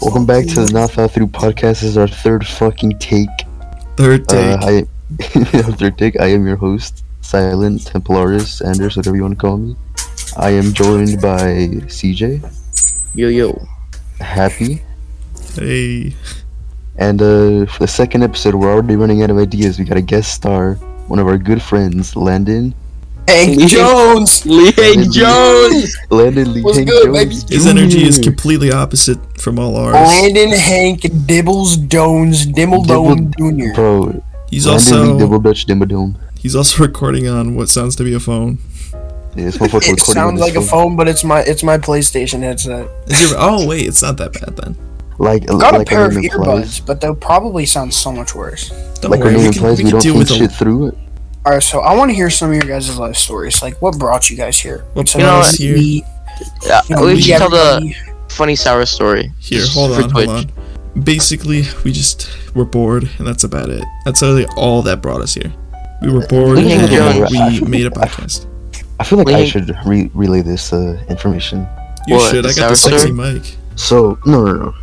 Welcome back to the Not Thought Through podcast. This is our third fucking take. Third take. Uh, I, third take. I am your host, Silent Templaris Anders, whatever you want to call me. I am joined by CJ, Yo yo. Happy, hey. and uh, for the second episode, we're already running out of ideas. We got a guest star, one of our good friends, Landyn. Hank Lee- Jones. Lee Landyn Jones. Landyn Lee What's Hank good, Jones baby? His energy is completely opposite from all ours. Landyn Hank Dibbles Dones Dimmeldome Jr. Bro, He's Landyn Lee also Double Dutch Dimmadome. he's also recording on what sounds to be a phone. Yeah, this motherfucker It sounds his like a phone. phone, but it's my it's my PlayStation headset. Is your, oh wait, it's not that bad then. Like, Got like a pair of name implies, earbuds, but they'll probably sound so much worse. Don't like our worry, name we can, implies, we we, can don't deal think with shit a, through it. All right, so I want to hear some of your guys' life stories. Like, what brought you guys here? What's To You know brought us here? meet- Yeah, you know, we meet should tell the funny sour story. Here, hold on, hold on. Basically, we just were bored, and that's about it. That's literally all that brought us here. We were bored, Lee and we made a podcast. I feel like I should re- relay this uh, information. You What, should. I got the sexy story? mic. So no, no, no,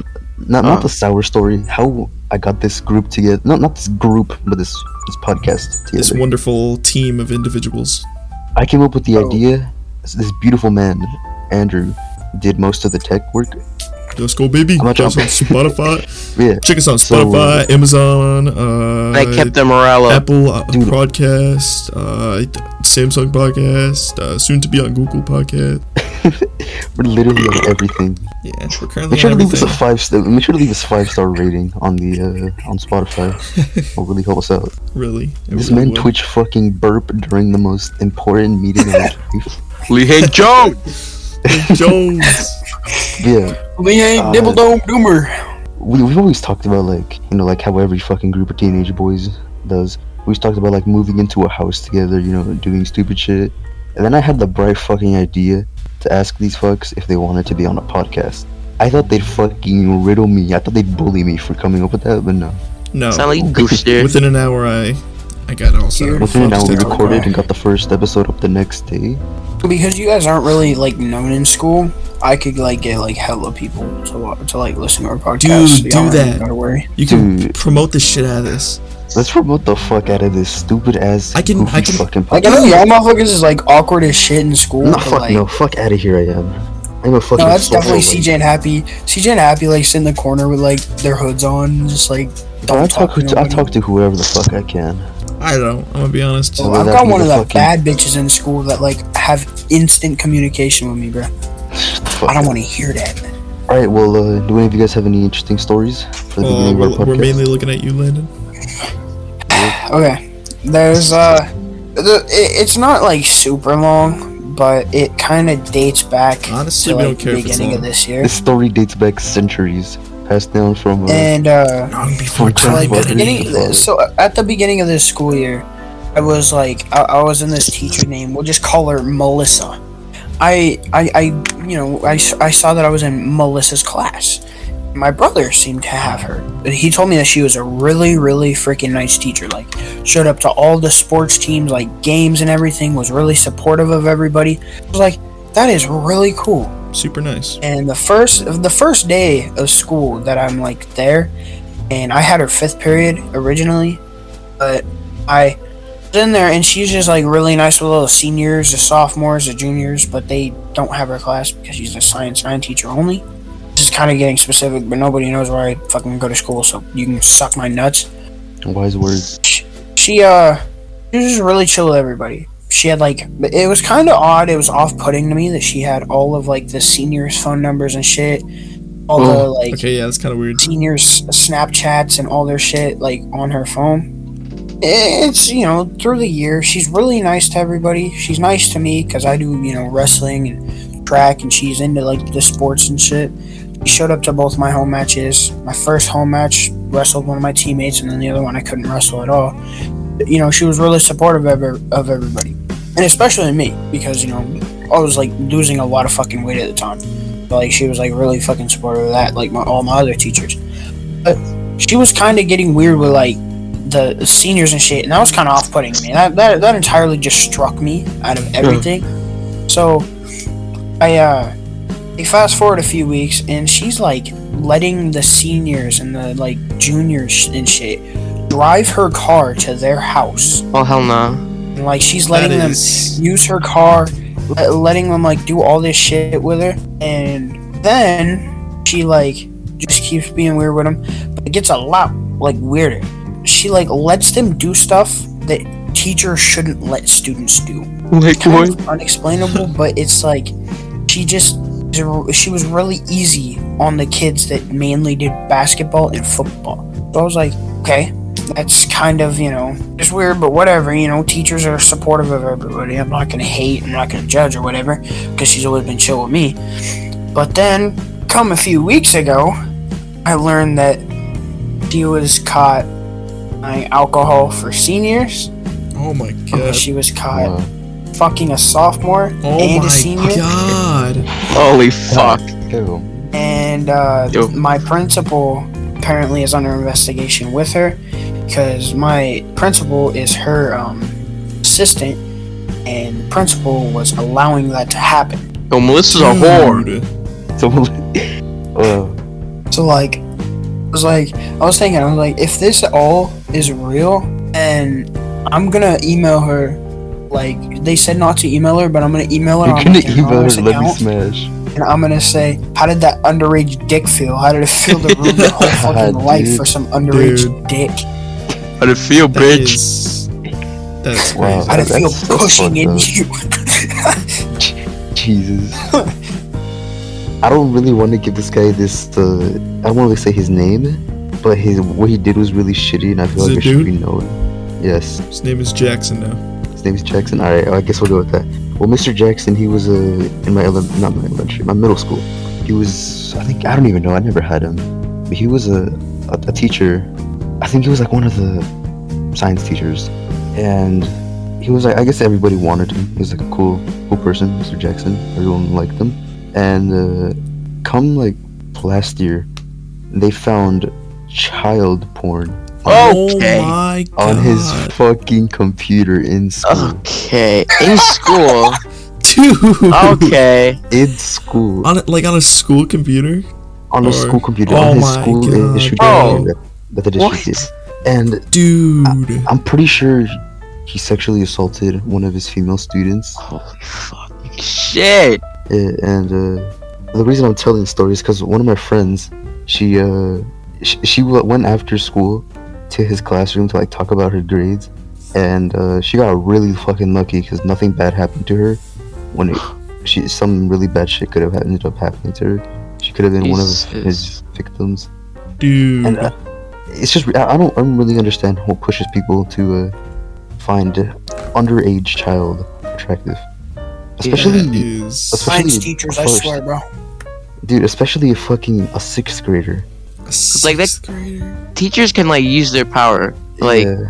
not not the sour story. How I got this group together? Not not this group, but this this podcast together. This wonderful team of individuals. I came up with the Oh. idea. This, this beautiful man, Andrew, did most of the tech work. Let's go, baby. Check us on Spotify. Yeah, Check us on So- Spotify, Amazon, uh, I kept the morale up. Apple uh, Dude. Podcast, uh, Samsung Podcast, uh, soon to be on Google Podcast. we're literally on everything. Yeah, we're currently Make sure to on leave us a five star. Make sure to leave us five star rating on the uh, on Spotify. Will really help us out. really, it This really man will. Twitch fucking burp during the most important meeting of his life. Lee Hank Jones. Jones. Yeah, Lee Hank Uh, Dimmeldome Doomer. we, we've always talked about like you know like how every fucking group of teenage boys does. We always talked about like moving into a house together you know doing stupid shit. And then i had the bright fucking idea to ask these fucks if they wanted to be on a podcast. I thought they'd fucking riddle me. I thought they'd bully me for coming up with that but no. No, Sound like Gooster. within an hour, I, I got it all set. up. within an hour Folks, we recorded and got the first episode up the next day Because you guys aren't really like known in school, I could like get like hella people to to like listen to our podcast. Dude, so y'all do don't that. Gotta worry. You can Dude. promote the shit out of this. let's promote the fuck out of this stupid ass I can- goofy I can- fucking Like I podcast know y'all motherfuckers is like awkward as shit in school. no but, fuck like, no fuck out of here i am i'm a fucking No, that's definitely like- CJ and Happy. CJ and Happy like sit in the corner with like their hoods on, just like Bro, I don't talk, talk. to to, I talk to whoever the fuck I can. I don't. I'm gonna be honest. So Oh, I've got one of the fucking- bad bitches in school that like have instant communication with me, bro. Shut the fuck I don't want to hear that. All right, well, uh, do any of you guys have any interesting stories for the Uh, beginning we're, of our we're podcast? mainly looking at you, Landyn. Okay, there's uh, the it, it's not like super long, but it kind of dates back Honestly, to we like don't care the beginning of this year, This story dates back centuries, passed down from. Uh, and uh. Long before From like Fuck the beginning, so at the beginning of this school year, I was like, I, I was in this teacher name. We'll just call her Melissa. I, I, I, you know, I, I saw that I was in Melissa's class. My brother seemed to have her. But He told me that she was a really, really freaking nice teacher. Like, showed up to all the sports teams, like games and everything. Was really supportive of everybody. I was like, that is really cool. Super nice. And the first the first day of school that I'm like there, and I had her fifth period originally, but I was in there and she's just like really nice with all the seniors, the sophomores, the juniors, but they don't have her class because she's a science nine teacher only. This is kind of getting specific, but nobody knows where I fucking go to school, so you can suck my nuts wise words. she uh she was just really chill with everybody she had like it was kind of odd it was off-putting to me that she had all of like the seniors phone numbers and shit all the Oh, like Okay, yeah, that's kind of weird. seniors snapchats and all their shit like on her phone. It's you know through the year she's really nice to everybody. She's nice to me because i do you know wrestling and track and she's into like the sports and shit. She showed up to both my home matches. My first home match wrestled one of my teammates and then the other one i couldn't wrestle at all. You know she was really supportive of, of everybody and especially me because you know i was like losing a lot of fucking weight at the time but, like she was like really fucking supportive of that like my, all my other teachers but she was kind of getting weird with like the seniors and shit, and that was kind of off-putting to me. That, that that entirely just struck me out of everything. So, I uh, I fast forward a few weeks, and she's like letting the seniors and the like juniors and shit drive her car to their house. Oh hell no. And, like she's letting That them is- use her car, letting them like do all this shit with her, and then she like just keeps being weird with them. But it gets a lot like weirder. She like lets them do stuff that teachers shouldn't let students do. Like Kind what? of unexplainable, but it's like she just she was really easy on the kids that mainly did basketball and football. So I was like, okay, that's kind of, you know, just weird, but whatever. You know, teachers are supportive of everybody. I'm not going to hate, I'm not going to judge or whatever, because she's always been chill with me. But then, come a few weeks ago, I learned that she was caught buying alcohol for seniors. Oh my god. She was caught Uh, fucking a sophomore Oh and a senior. Oh my god. Holy fuck. ew. and uh, Yo. my principal apparently is under investigation with her because my principal is her um, assistant and the principal was allowing that to happen Yo, Melissa's a whore. So, uh, so like I was like I was thinking I was like if this all is real and I'm gonna email her like they said not to email her but I'm gonna email her you're gonna my email her anonymous and let me smash. and I'm gonna say how did that underage dick feel how did it feel to ruin your whole fucking God, life dude. for some underage Dude. dick How'd it feel, That bitch? is- That's Wow. crazy. How did it feel That's- that's pushing in you? Jesus. I don't really want to give this guy this. Uh, I don't want to say his name, but his what he did was really shitty, and I feel Is like it it should be known. Yes, His name is Jackson now. his name is Jackson. All right, I guess we'll go with that. Well, Mr. Jackson, he was uh, in my ele- not my elementary, my middle school. He was, I think, I don't even know. I never had him, but he was a, a, a teacher. I think he was like one of the science teachers, and he was like, I guess everybody wanted him. He was like a cool, cool person, Mr. Jackson. Everyone liked him, and uh, come like last year, they found child porn Okay. Oh my god. on his fucking computer in school. Okay. In school. Dude. Okay. In school. On a- like on a school computer? on a school computer oh on his my school God. issued Bro. that, that the district did. What? And Dude. I'm pretty sure he sexually assaulted one of his female students. Holy fucking shit. And uh, the reason I'm telling the story is because one of my friends, she uh, she, she went after school to his classroom to like talk about her grades, and uh, she got really fucking lucky because nothing bad happened to her. When it, she some really bad shit could have ended up happening to her. She could have been one of his victims. Dude. and uh, it's just I I don't I don't really understand what pushes people to uh, find underage child attractive, especially that is especially Science teachers, I swear, bro. dude, especially a fucking a sixth grader. a like that- grader. Teachers can like use their power like Yeah.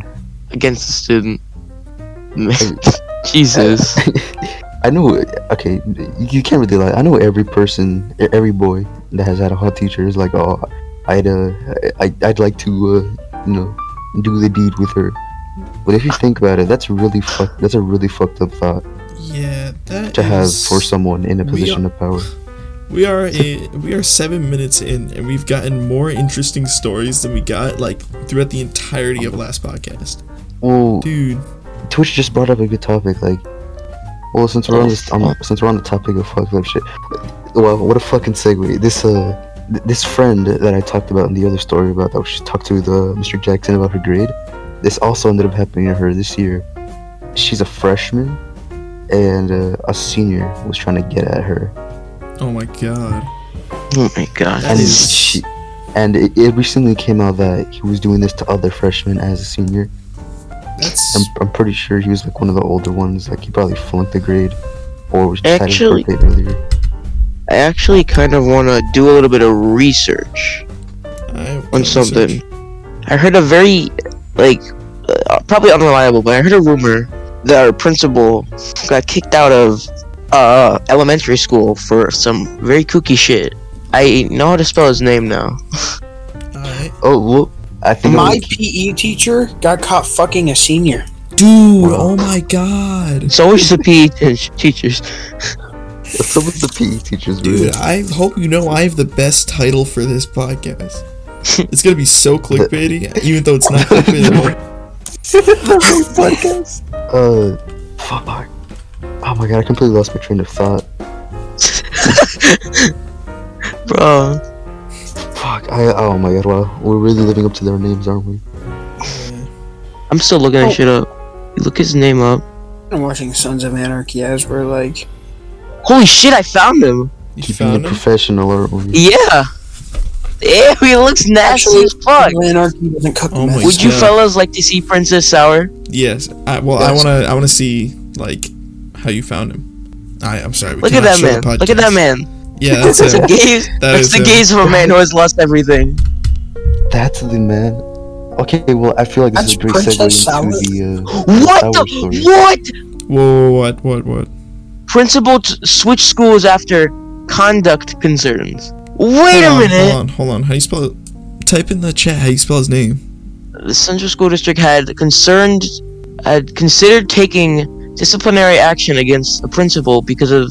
against the student. Jesus. I know. Okay, you you can't really lie. I know every person, every boy that has had a hot teacher is like, oh, I'd uh, I I'd like to uh, you know, do the deed with her. But if you think about it, that's really fuck. That's a really fucked up thought Yeah, that to have is- for someone in a position of power. We are a, we are seven minutes in, and we've gotten more interesting stories than we got like throughout the entirety of last podcast. Well, Dude, Twitch just brought up a good topic. Like, well, since we're on this, um, since we're on the topic of fucked up shit, well, what a fucking segue. This uh, th- this friend that I talked about in the other story about that she talked to the Mr. Jackson about her grade. This also ended up happening to her this year. She's a freshman, and uh, a senior was trying to get at her, oh my god, Oh my god. And is- she, and it, it recently came out that he was doing this to other freshmen as a senior. that's I'm, I'm pretty sure he was like one of the older ones. Like he probably flunked the grade, or was Actually- had earlier. I actually kind of want to do a little bit of research on something. I heard a very, like, uh, probably unreliable, but I heard a rumor that our principal got kicked out of uh, elementary school for some very kooky shit. I know how to spell his name now. Alright. Oh well, I think My was- PE teacher got caught fucking a senior. Dude, oh my god. So is the PE te- teachers. What's up with the PE teachers, bro? Dude, I hope you know I have the best title for this podcast. It's gonna be so clickbaity, even though it's not clickbait at all. the podcast. Uh, fuck. Oh my god, I completely lost my train of thought. Bro, Fuck. I. Oh my god. Wow, we're really living up to their names, aren't we? I'm still looking Oh. that shit up. You look his name up. I'm watching Sons of Anarchy as we're like, Holy shit, I found him. You Keeping found it him? professional, aren't we? Yeah. Ew, he looks nasty as fuck. Anarchy doesn't cook Oh my meth. Would you Yeah. fellas like to see Princess Sour? Yes. I, well, I Yes. wanna, I wanna see like how you found him. I, I'm sorry. We Look at cannot that show man. Look at that man. Yeah, that's That's the him. gaze. That That's the him. gaze of a man who has lost everything. That's the man. Okay, well, I feel like this is a That's great segue Princess into Sour. the. Uh, What Sour the? story. What? Whoa, what, what, what? Principal t- switch schools after conduct concerns. Wait hold a on, minute. Hold on, hold on. How you spell it? Type in the chat how you spell his name. the Central School District had concerned had considered taking disciplinary action against a principal because of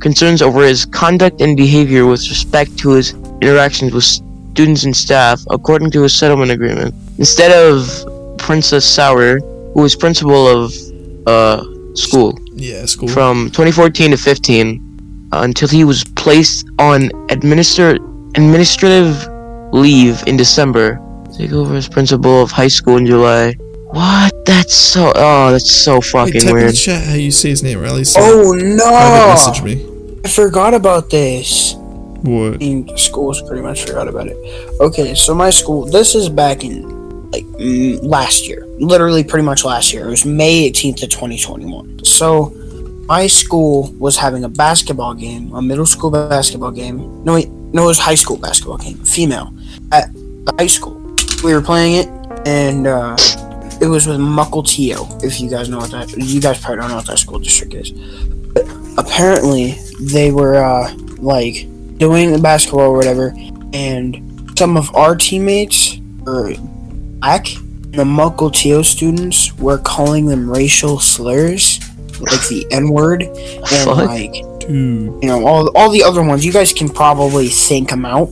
concerns over his conduct and behavior with respect to his interactions with students and staff, according to a settlement agreement. Instead of Princess Sauer, who was principal of uh school Yeah, school. from 2014 to 15 uh, until he was placed on administer administrative leave in December. Take over as principal of high school in July. What? That's so. Oh, that's so Wait, fucking type in the weird. chat how you say his name, or at least uh, Oh private message me. I forgot about this. What? I mean, schools pretty much forgot about it. Okay, so my school. This is back in like mm, last year, literally pretty much last year. It was May 18th of 2021. So my school was having a basketball game, a middle school basketball game. No, wait, no, it was high school basketball game, female, at the high school. We were playing it, and uh, it was with Muckle Mukilteo. If you guys know what that, you guys probably don't know what that school district is. But apparently, they were uh, like doing the basketball or whatever, and some of our teammates were black. And the Mukilteo students were calling them racial slurs, like the N word, and Fuck. like Dude. you know all all the other ones. You guys can probably think them out,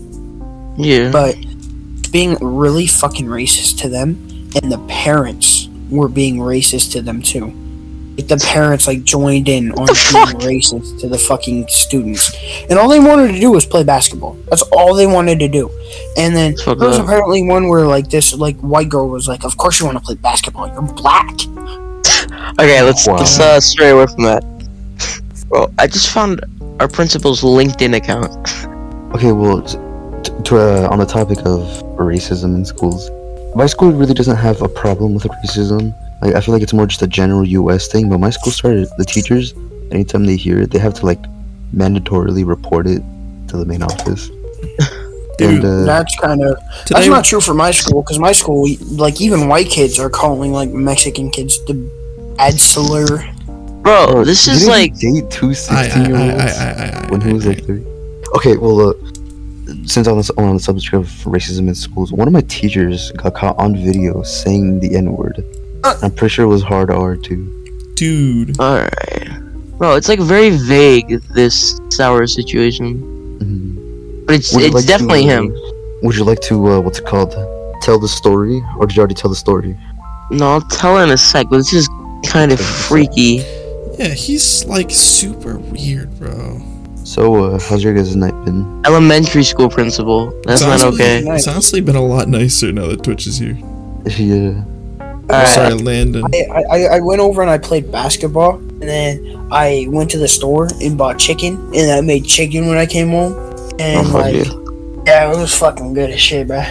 Yeah. but being really fucking racist to them, and the parents were being racist to them too. Like the parents like joined in on the being fuck? racist to the fucking students, and all they wanted to do was play basketball. That's all they wanted to do. And then That's fucked there was apparently one where like this like white girl was like, "Of course you want to play basketball. You're black." Okay, let's Wow. let's uh, stray away from that. Well, I just found our principal's LinkedIn account. Okay, well, t- t- to, uh, on the topic of racism in schools, my school really doesn't have a problem with racism. Like, I feel like it's more just a general U.S. thing. But my school started the teachers, anytime they hear it, they have to like mandatorily report it to the main office. Dude, and uh, That's kind of that's not true for my school because my school, like even white kids are calling like Mexican kids the bad slur. Bro, bro, this didn't is like date two I, I, 16 year olds when he was like three. Okay, well, uh, since on the, on the subject of racism in schools, one of my teachers got caught on video saying the N word. Uh. I'm pretty sure it was hard R too. dude. alright. Bro, it's like very vague this sour situation, Mhm. but it's it's like definitely uh, him. Would you like to, uh, what's it called? Tell the story? Or did you already tell the story? No, I'll tell in a sec, but this is kind of freaky. Yeah, he's like super weird, bro. So, uh, how's your guys' night been? Elementary school principal. That's It's not honestly- okay. It's honestly been a lot nicer now that Twitch is here. Yeah. Alright. Sorry, Landyn. I, I, I went over and I played basketball, and then I went to the store and bought chicken, and I made chicken when I came home, and Oh, like, you. yeah, it was fucking good as shit, bro.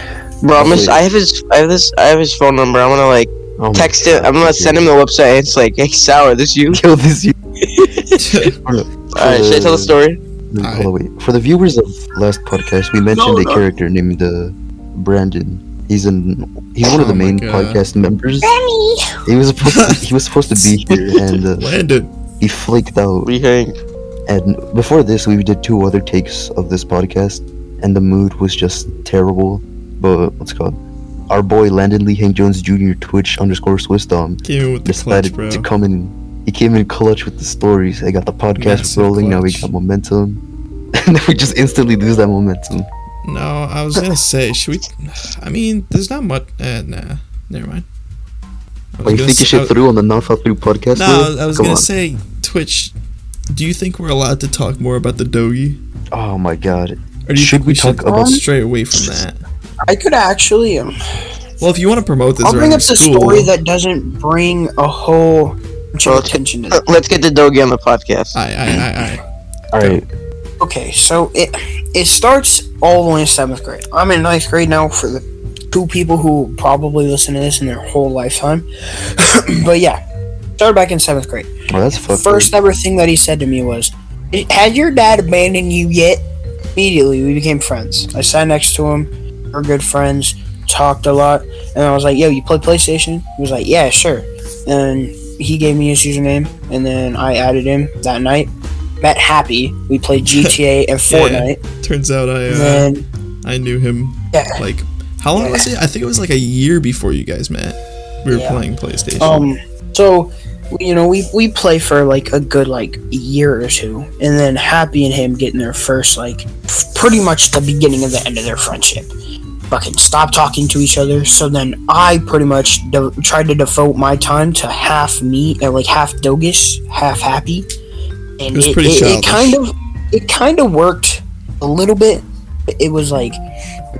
Bro, I'm gonna, I have his I have this I have his phone number. I'm gonna like Oh text it. God, I'm gonna send him the website. It's like, hey, sour, this you? Kill this you. Alright, should I tell the story? Hold on, wait. For the viewers of last podcast, we mentioned No, a character named uh, Brandon. He's an he's one of the Oh main God. podcast members. He was supposed to, he was supposed to be here, and uh, Landyn. he flaked out. We do you think? And before this, we did two other takes of this podcast, and the mood was just terrible. But what's it called? Our boy Landyn Lee Hank Jones Jr. Twitch underscore Swiss Dom Came in with the clutch, decided bro. to come in. he came in clutch with the stories. I got the podcast Massive rolling. Now we got momentum, and then we just instantly lose that momentum. No, I was gonna say, should we? I mean, there's not much. Uh, nah, never mind. I was Are you gonna thinking shit I- through on the not thought through podcast? No, Will? I was Come gonna on. say, Twitch. Do you think we're allowed to talk more about the dogi, Oh my god. or do you Should think we we talk go about- straight away from that? I could actually. Um, Well, if you want to promote this I'll bring up the school, story that doesn't bring a whole bunch of attention to Uh, Let's get the dogi on the podcast. I, I, I, I. All right. Okay, so it it starts all the way in seventh grade. I'm in ninth grade now for the two people who probably listen to this in their whole lifetime. but yeah, started back in seventh grade. Well, that's fucked. First ever thing that he said to me was, "Has your dad abandoned you yet?" Immediately, we became friends. I sat next to him. We're good friends. Talked a lot, and I was like, "Yo, you play PlayStation?" He was like, "Yeah, sure." And he gave me his username, and then I added him that night. Met Happy. We played GTA and Fortnite. Turns out I, uh, then I knew him. yeah, Like, how long was it? I think it was like a year before you guys met. We were Yeah. playing PlayStation. Um, so you know, we we play for like a good like year or two, and then Happy and him getting their first like f- pretty much the beginning of the end of their friendship. Fucking stop talking to each other. So then I pretty much de- tried to devote my time to half me, uh, like half Dogus, half Happy, and It was pretty it, childish. kind of it kind of worked a little bit. It was like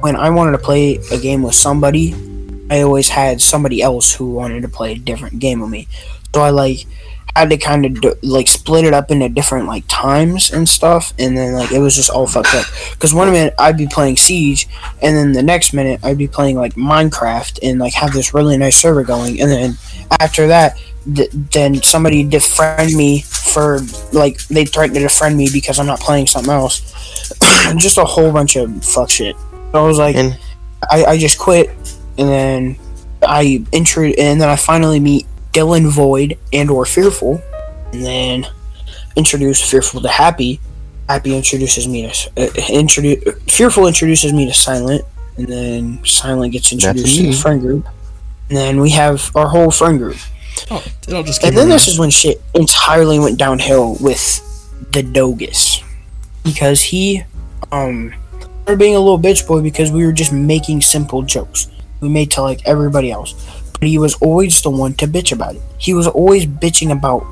when I wanted to play a game with somebody, I always had somebody else who wanted to play a different game with me. So I like had to kind of do, like split it up into different like times and stuff, and then like it was just all fucked up. Because one minute I'd be playing Siege, and then the next minute I'd be playing like Minecraft and like have this really nice server going, and then after that. Th- then somebody defriend me for like they threatened to defriend me because I'm not playing something else. just a whole bunch of fuck shit. So I was like, And- I, I just quit, and then I intro, and then I finally meet Dylan Void and or Fearful, and then introduce Fearful to Happy. Happy introduces me to uh, introduce Fearful introduces me to Silent, and then Silent gets introduced to the friend group, and then we have our whole friend group. Oh, it all just And then around. this is when shit entirely went downhill with the Dogus. Because he um started being a little bitch boy because we were just making simple jokes. We made to like everybody else. But he was always the one to bitch about it. He was always bitching about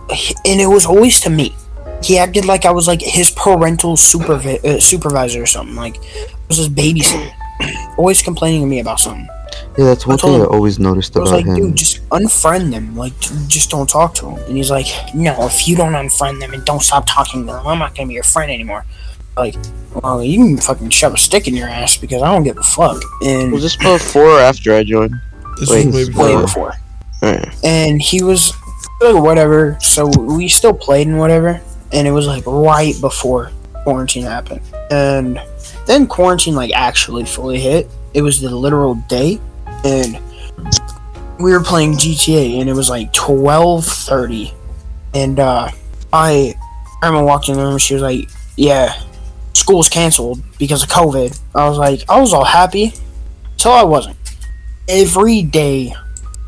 and it was always to me. He acted like I was like his parental supervi- uh, supervisor or something. Like I was his babysitter. always complaining to me about something. Yeah, that's one I told thing I always noticed I was about like, him. dude, just unfriend them. Like, just don't talk to them. And he's like, no, if you don't unfriend them and don't stop talking to them, I'm not gonna be your friend anymore. Like, well, you can fucking shove a stick in your ass because I don't give a fuck. And Was this before or after I joined? This wait, was way before. way before. Alright. And he was like, whatever. So we still played and whatever. And it was like right before quarantine happened. And then quarantine like actually fully hit. It was the literal day, and we were playing GTA, and it was like twelve thirty. And uh, I, Irma walked in the room. She was like, "Yeah, school's canceled because of COVID." I was like, I was all happy, till I wasn't. Every day,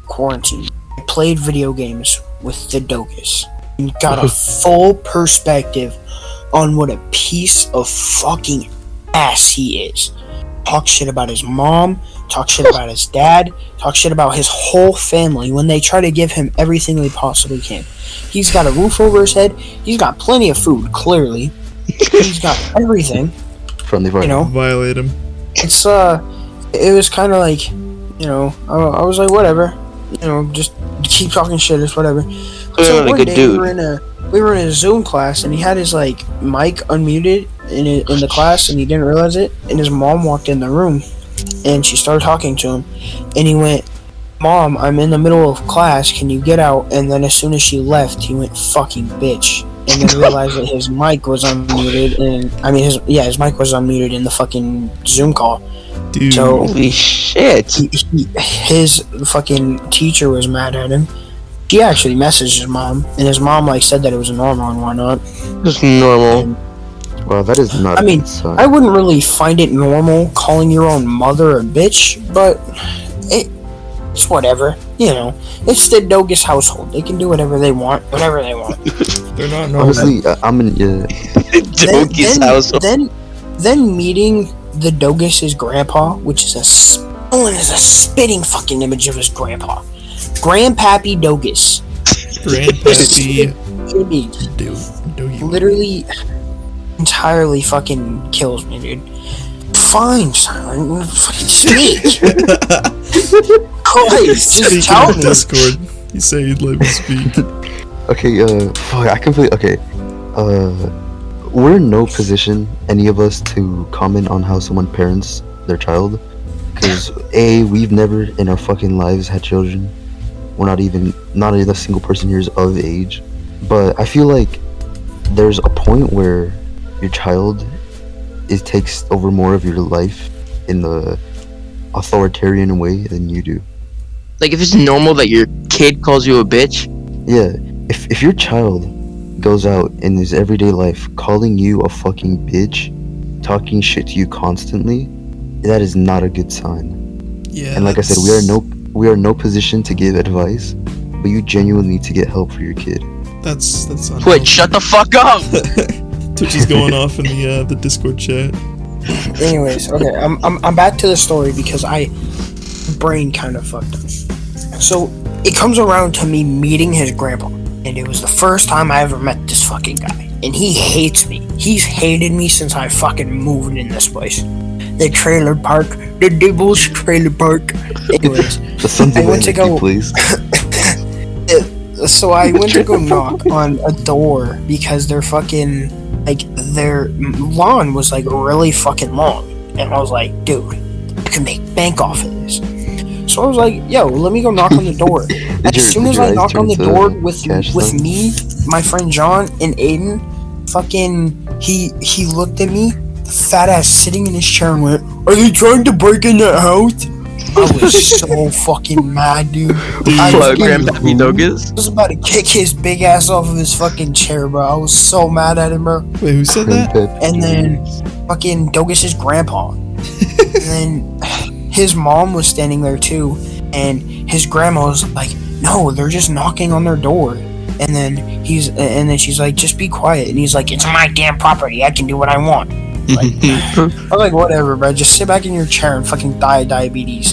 quarantine. I played video games with the Dogus and got a full perspective on what a piece of fucking ass he is. Talk shit about his mom, talk shit about his dad, talk shit about his whole family when they try to give him everything they possibly can. He's got a roof over his head, he's got plenty of food, clearly. He's got everything, Friendly fire. you know Violate him. it's uh it was kind of like you know I, I was like whatever you know just keep talking shit it's whatever Clearly a good day dude. We were in a we were in a zoom class and he had his like mic unmuted in it, in the class and he didn't realize it and his mom walked in the room and she started talking to him and he went mom i'm in the middle of class can you get out and then as soon as she left he went fucking bitch and then realized that his mic was unmuted and i mean his yeah his mic was unmuted in the fucking zoom call Dude. So- Holy shit. he, he, his fucking teacher was mad at him. She actually messaged his mom, and his mom like said that it was normal and whatnot. Just normal. Well, that is not. I mean. I wouldn't really find it normal calling your own mother a bitch, but it it's whatever. You know, it's the Dogus household. They can do whatever they want, whatever they want. They're not normal. Honestly, uh, I'm in. Yeah, then, then, household. then, then meeting the Dogus's grandpa, which is a sp- is a spitting fucking image of his grandpa, Grandpappy Dogus. Grandpappy. Image Do, do you? literally entirely fucking kills me, dude. Fine, silent, fucking speak. Christ, Speaking just tell of me. Discord, he said he'd let me speak. Okay, uh, fuck, I completely, okay, uh, we're in no position, any of us, to comment on how someone parents their child. Because, A, we've never in our fucking lives had children. We're not even, not even a single person here is of age. But I feel like there's a point where your child it takes over more of your life in the authoritarian way than you do. Like if it's normal that your kid calls you a bitch, Yeah, if if your child goes out in his everyday life calling you a fucking bitch, talking shit to you constantly, that is not a good sign. Yeah. And like I said, we are no we are in no position to give advice, but you genuinely need to get help for your kid. That's that's. Twitch, shut the fuck up. Twitch is going off in the uh, the Discord chat. Anyways, okay, I'm, I'm I'm back to the story because I brain kind of fucked up. So it comes around to me meeting his grandpa, and it was the first time I ever met this fucking guy, and he hates me. He's hated me since I fucking moved in this place. The trailer park, the Devil's trailer park. Anyways, I went to go- please. so I went to go knock on a door because their fucking like their lawn was like really fucking long, and I was like, dude, you can make bank off of this. So I was like, yo, let me go knock on the door. As your- soon as I knocked on the door with with though? me, my friend John and Aiden, fucking he he looked at me, fat ass sitting in his chair and went, "Are they trying to break in that house?" I was so fucking mad, dude. I Hello, was, Grandpappy Dogus. I was about to kick his big ass off of his fucking chair, bro. I was so mad at him, bro. Wait, who said that? And then fucking Dogus's grandpa. and then his mom was standing there too, and his grandma was like, "No, they're just knocking on their door." And then he's, and then she's like, "Just be quiet." And he's like, "It's my damn property. I can do what I want." I'm like, "Whatever, bro. Just sit back in your chair and fucking die of diabetes."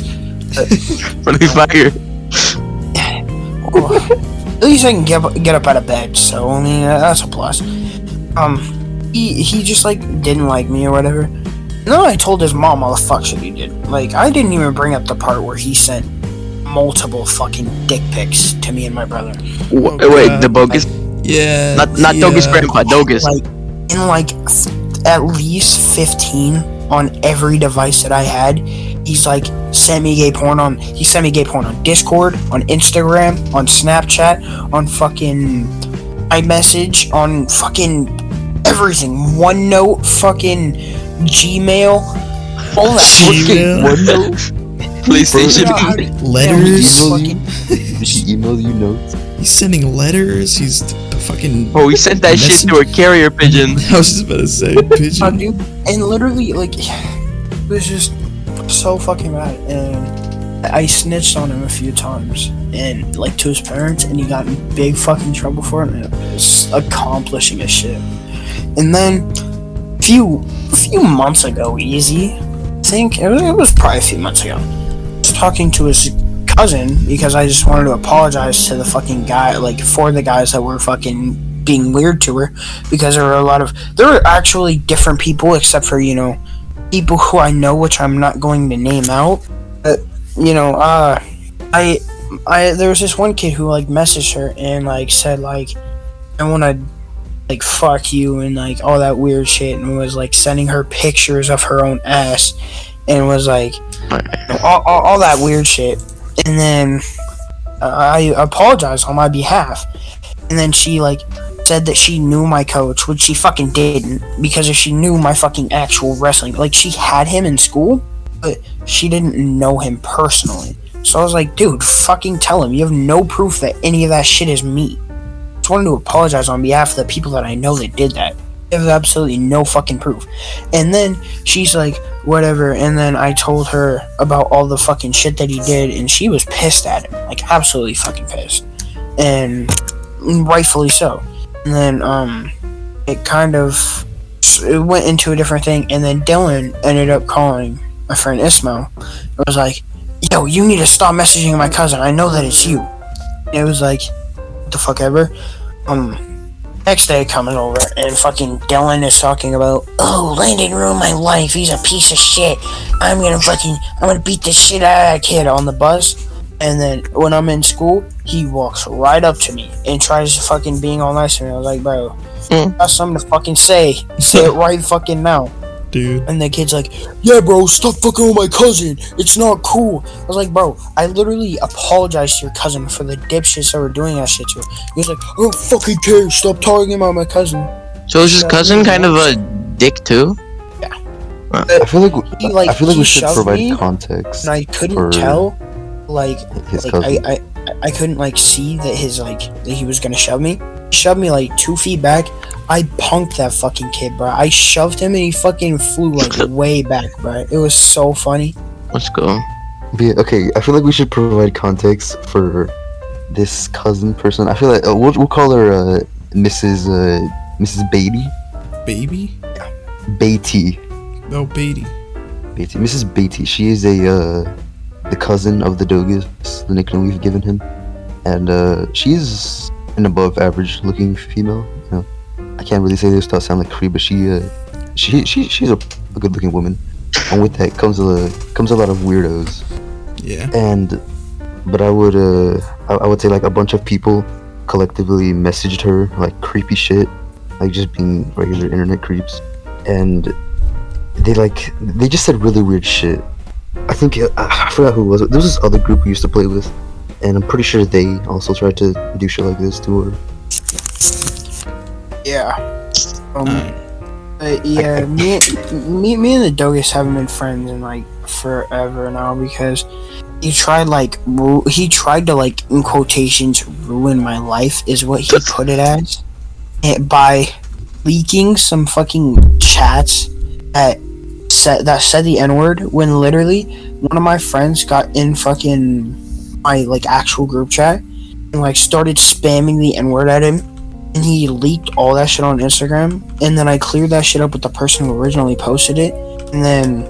Friendly fire. Well, at least I can get up, get up out of bed, so I mean uh, that's a plus. Um, he he just like didn't like me or whatever. And then I told his mom all the fuck shit he did. Like I didn't even bring up the part where he sent multiple fucking dick pics to me and my brother. Wh- wait, the bogus? Yeah. Not not the, Dogus Grandpa, Dogus. Like in like f- at least fifteen on every device that I had. He's like sent me gay porn on. He sent me gay porn on Discord, on Instagram, on Snapchat, on fucking iMessage, on fucking everything. OneNote, fucking Gmail, all that. Gmail. OneNote? PlayStation. Yeah, I- Letters. Yeah, Email you? Did she email you notes? He's sending letters. He's the fucking. Oh, he sent that shit to a carrier pigeon. I was just about to say Uh, pigeon. dude, and literally, like, it was just so fucking bad. And I snitched on him a few times, and like to his parents, and he got in big fucking trouble for it. And it was accomplishing a shit. And then, few a few months ago, easy, I think it was, it was probably a few months ago. I was talking to his cousin because I just wanted to apologize to the fucking guy, like for the guys that were fucking being weird to her because there were a lot of there were actually different people except for you know people who I know which I'm not going to name out. But you know uh I I there was this one kid who like messaged her and like said like I want to like fuck you and like all that weird shit and was like sending her pictures of her own ass and was like all, all, all that weird shit and then uh, I apologized on my behalf and then she like said that she knew my coach, which she fucking didn't, because if she knew my fucking actual wrestling, like she had him in school, but she didn't know him personally. So I was like, dude, fucking tell him. You have no proof that any of that shit is me. Just wanted to apologize on behalf of the people that I know that did that. Have absolutely no fucking proof. And then she's like, whatever. And then I told her about all the fucking shit that he did, and she was pissed at him, like absolutely fucking pissed, and rightfully so. And then um, it kind of it went into a different thing, and then Dylan ended up calling my friend Ismail. It was like, yo, you need to stop messaging my cousin. I know that it's you. And it was like, the fuck ever. Um, next day coming over and fucking Dylan is talking about, oh, Landyn ruined my life. He's a piece of shit. I'm gonna fucking, I'm gonna beat the shit out of that kid on the bus. And then when I'm in school, he walks right up to me and tries to fucking being all nice to me. I was like, bro, Mm. got something to fucking say. Say it right fucking now. Dude. And the kid's like, yeah, bro, stop fucking with my cousin. It's not cool. I was like, bro, I literally apologized to your cousin for the dipshits that were doing that shit to her. He was like, I don't fucking care. Stop talking about my cousin. So is his cousin kind of a dick too? Yeah. I feel like He, like, I feel like we should provide me, context And I couldn't for tell, like, his like cousin. I, I, I couldn't like see that his like that he was gonna shove me. He shoved me like two feet back. I punked that fucking kid, bro. I shoved him and he fucking flew like way back, bro. It was so funny. Let's go. But yeah, okay, I feel like we should provide context for this cousin person. I feel like uh, we'll, we'll call her uh, Mrs. Uh, Mrs. Beatty. Baby? Beatty. No, Beatty. Beatty. Mrs. Beatty. She is a uh, the cousin of the Dogus, the nickname we've given him, and uh, she's an above average looking female. You know, I can't really say this without sounding like creep, but she uh, she she she's a, a good looking woman, and with that comes a comes a lot of weirdos. Yeah. and but I would uh I, I would say like a bunch of people collectively messaged her like creepy shit, like just being regular internet creeps, and they like they just said really weird shit. I think uh, I forgot who it was. There was this other group we used to play with, and I'm pretty sure they also tried to do shit like this to her. Yeah. Um, Alright. uh, yeah, me, me, me and the Dogus haven't been friends in like forever now because he tried like ru- he tried to like in quotations ruin my life is what he put it as and by leaking some fucking chats that said that said the n word when literally one of my friends got in fucking my like actual group chat and like started spamming the n word at him and he leaked all that shit on Instagram. And then I cleared that shit up with the person who originally posted it. And then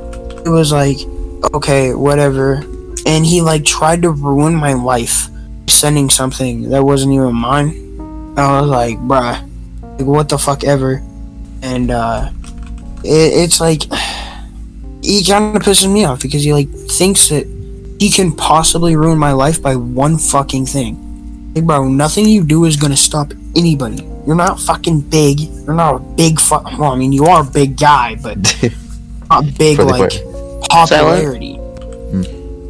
it was like, okay, whatever. And he like tried to ruin my life sending something that wasn't even mine. And I was like, bruh, like, what the fuck ever. And uh, it, it's like, he kind of pisses me off because he like thinks that he can possibly ruin my life by one fucking thing. Hey, bro, nothing you do is gonna stop anybody. You're not fucking big. You're not a big fu- Well, I mean, you are a big guy, but not big For the like popularity.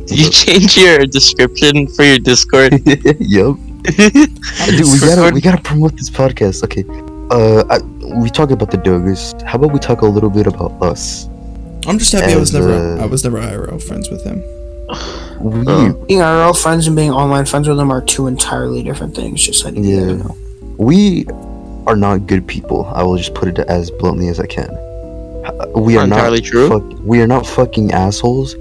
Did you change your description for your Discord? yup. Dude, we gotta we gotta promote this podcast. Okay. Uh, I, we talk about the Dogus. How about we talk a little bit about us? I'm just happy I was never uh, I was never IRL friends with him. We, Oh. Being IRL friends and being online friends with them are two entirely different things. Just like Yeah. know. we are not good people. I will just put it as bluntly as I can. We are Not not entirely true. Fuck, we are not fucking assholes,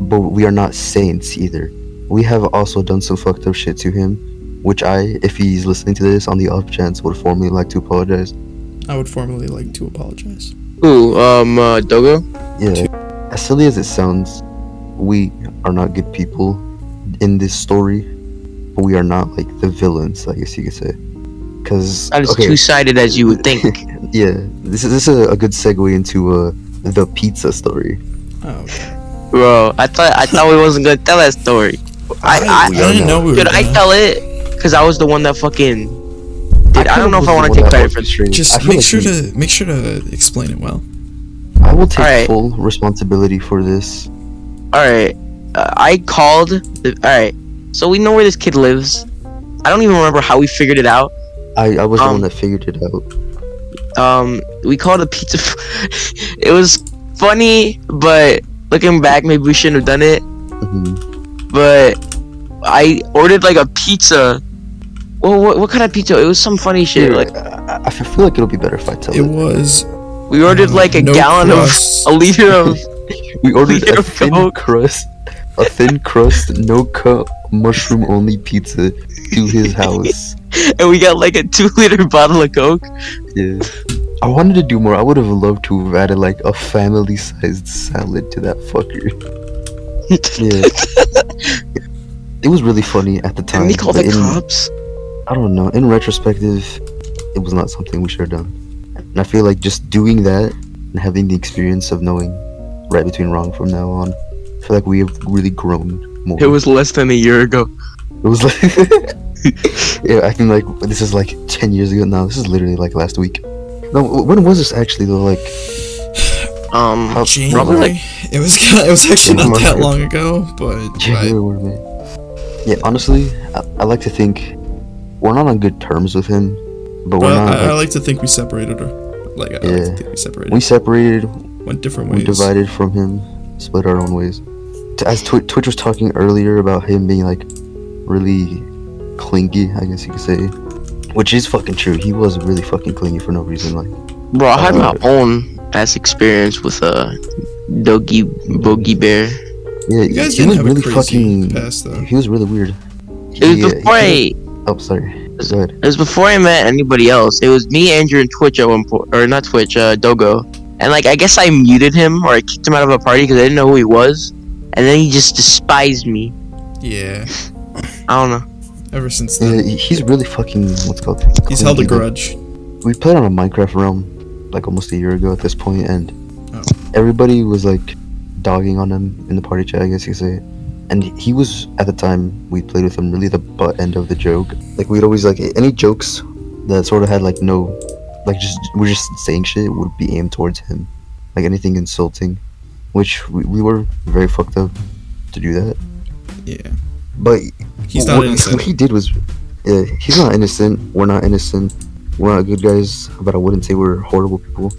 but we are not saints either. We have also done some fucked up shit to him, which I, if he's listening to this on the off chance, would formally like to apologize. I would formally like to apologize. Ooh, um, uh, Dogo? Yeah, as silly as it sounds, we are not good people in this story, but we are not like the villains, I guess you could say. Cause Not as okay, two-sided as you would think. yeah, this is this is a, a good segue into uh the pizza story. Oh, okay. Bro, I thought I thought we wasn't gonna tell that story. I I, I didn't know we were Should I tell it? Cause I was the one that fucking. Dude, I, don't know if I want to take credit for this. this. Just make sure to make sure to explain it well. I will take Alright. full responsibility for this. All right, uh, I called. The, all right, so we know where this kid lives. I don't even remember how we figured it out. I, I was the Um, one that figured it out. Um, we called a pizza. f- it was funny, but looking back, maybe we shouldn't have done it. hmm But I ordered like a pizza. Well, what, what kind of pizza? It was some funny shit. Here, Like I, I f- feel like it'll be better if I tell It it. was We ordered like a no gallon crust. of a liter of We ordered a thin Coke. crust, a thin crust, no cut, mushroom only pizza to his house. and we got like a two liter bottle of Coke. Yeah. I wanted to do more. I would have loved to have added like a family sized salad to that fucker. Yeah. it was really funny at the time. They called but the in- cops. I don't know. In retrospective, it was not something we should have done. And I feel like just doing that and having the experience of knowing right between wrong from now on, I feel like we have really grown more. It was less than a year ago. It was like, yeah, I think like this is like ten years ago now. This is literally like last week. No, when was this actually though? Like, Um, How- January. probably like it was it was actually not that long ago, but yeah, I- they were, man. Yeah, honestly, I, I like to think we're not on good terms with him, but we're well, not. I, I like, like to think we separated her. Like I like Yeah. to think we separated. we separated, went different ways. we divided from him, split our own ways. As Twi- Twitch was talking earlier about him being like really clingy, I guess you could say, which is fucking true. He was really fucking clingy for no reason. Like, bro, I had my Uh, own ass experience with a doggy boogie bear. yeah, You guys he was really fucking. past though. He was really weird. It was He, uh, before he- I. Oh, sorry. It was before I met anybody else. It was me, Andrew, and Twitch at one point, or not Twitch, uh, Dogo. And like, I guess I muted him or I kicked him out of a party because I didn't know who he was. And then he just despised me. Yeah. I don't know. Ever since then, he- he's really fucking. What's called? he's held a grudge. we played on a Minecraft realm like almost a year ago at this point, and Oh. everybody was like dogging on him in the party chat, I guess you could say. And he was at the time we played with him really the butt end of the joke. Like we'd always like any jokes that sort of had like no, like just we're just saying shit would be aimed towards him, like anything insulting, which we, we were very fucked up to do that. Yeah. But He's what, not what innocent. he did was, yeah, he's not innocent. We're not innocent. We're not good guys, but I wouldn't say we're horrible people.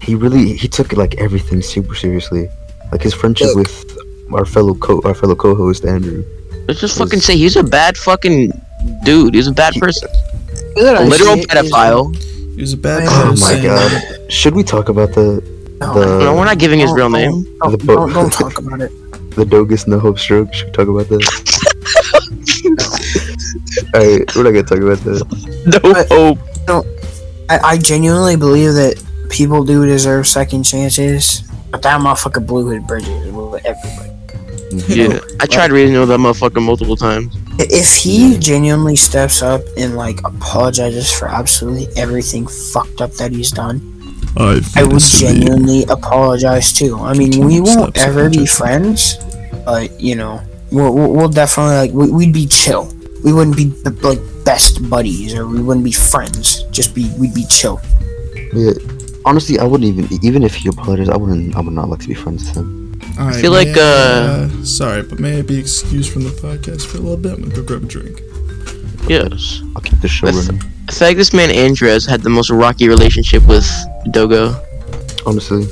He really he took like everything super seriously, like his friendship Look. with our fellow co our fellow co-host Andrew. Let's just fucking say he's a bad fucking dude. He's a bad He- person. That A I literal see is- pedophile. He was a bad Oh Oh my person. god! Should we talk about the No, the No, we're not giving his real name. Don't, The bo- don't, don't talk about it. the Dogus no hope stroke? Should we talk about that? Alright, we're not gonna talk about that. No But- hope. I, I genuinely believe that people do deserve second chances, but that motherfucker blew his bridges with everybody. Yeah, I tried reading with that motherfucker multiple times. If he genuinely steps up and like apologizes for absolutely everything fucked up that he's done, I, I would genuinely apologize too. I mean, we won't ever be friends, but you know, we'll, we'll, we'll definitely like we, we'd be chill. We wouldn't be like best buddies or we wouldn't be friends. Just be we'd be chill. Yeah, honestly, I wouldn't even even if he apologized, I wouldn't. I would not like to be friends with him. I feel like, uh, sorry, but may I be excused from the podcast for a little bit? I'm gonna go grab a drink. Yes. I'll keep the show running. I feel like this man Andres had the most rocky relationship with Dogo. Honestly.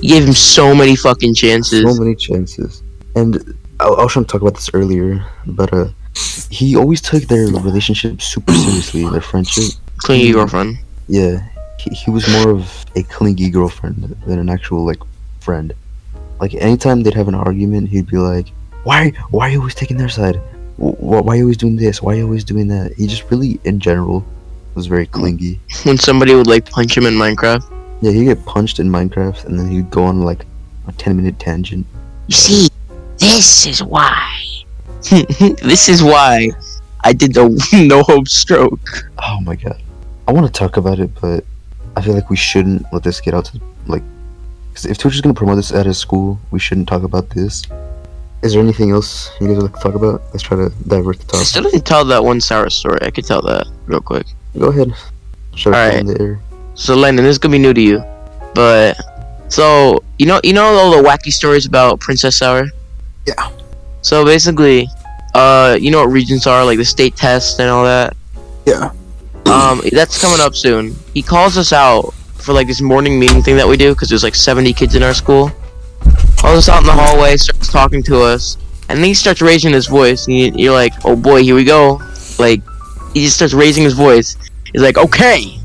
He gave him so many fucking chances. so many chances. And I, I was trying to talk about this earlier, but uh, he always took their relationship super seriously, their friendship. Clingy girlfriend. Yeah, he, he was more of a clingy girlfriend than an actual like friend. Like anytime they'd have an argument, he'd be like, "Why? Why are you always taking their side? Wh- Why are you always doing this? Why are you always doing that?" He just really, in general, was very clingy. When somebody would like punch him in Minecraft. Yeah, he'd get punched in Minecraft, and then he'd go on like a ten minute tangent. You see, this is why. this is why I did the no hope stroke. Oh my god. I want to talk about it, but I feel like we shouldn't let this get out to like. Cause if Twitch is gonna promote this at his school, we shouldn't talk about this. Is there anything else you guys would like to talk about? Let's try to divert the talk. I still didn't tell that one sour story. I could tell that real quick. Go ahead. Shut Alright. in. So Landyn, this is gonna be new to you, but so you know you know all the wacky stories about Princess Sour. Yeah. So basically, uh, you know what regions are like the state test and all that. Yeah. Um, that's coming up soon. He calls us out for like this morning meeting thing that we do because there's like 70 kids in our school. Calls us out in the hallway, starts talking to us, and then he starts raising his voice. And you- you're like, "Oh boy, here we go!" Like he just starts raising his voice. He's like, "Okay,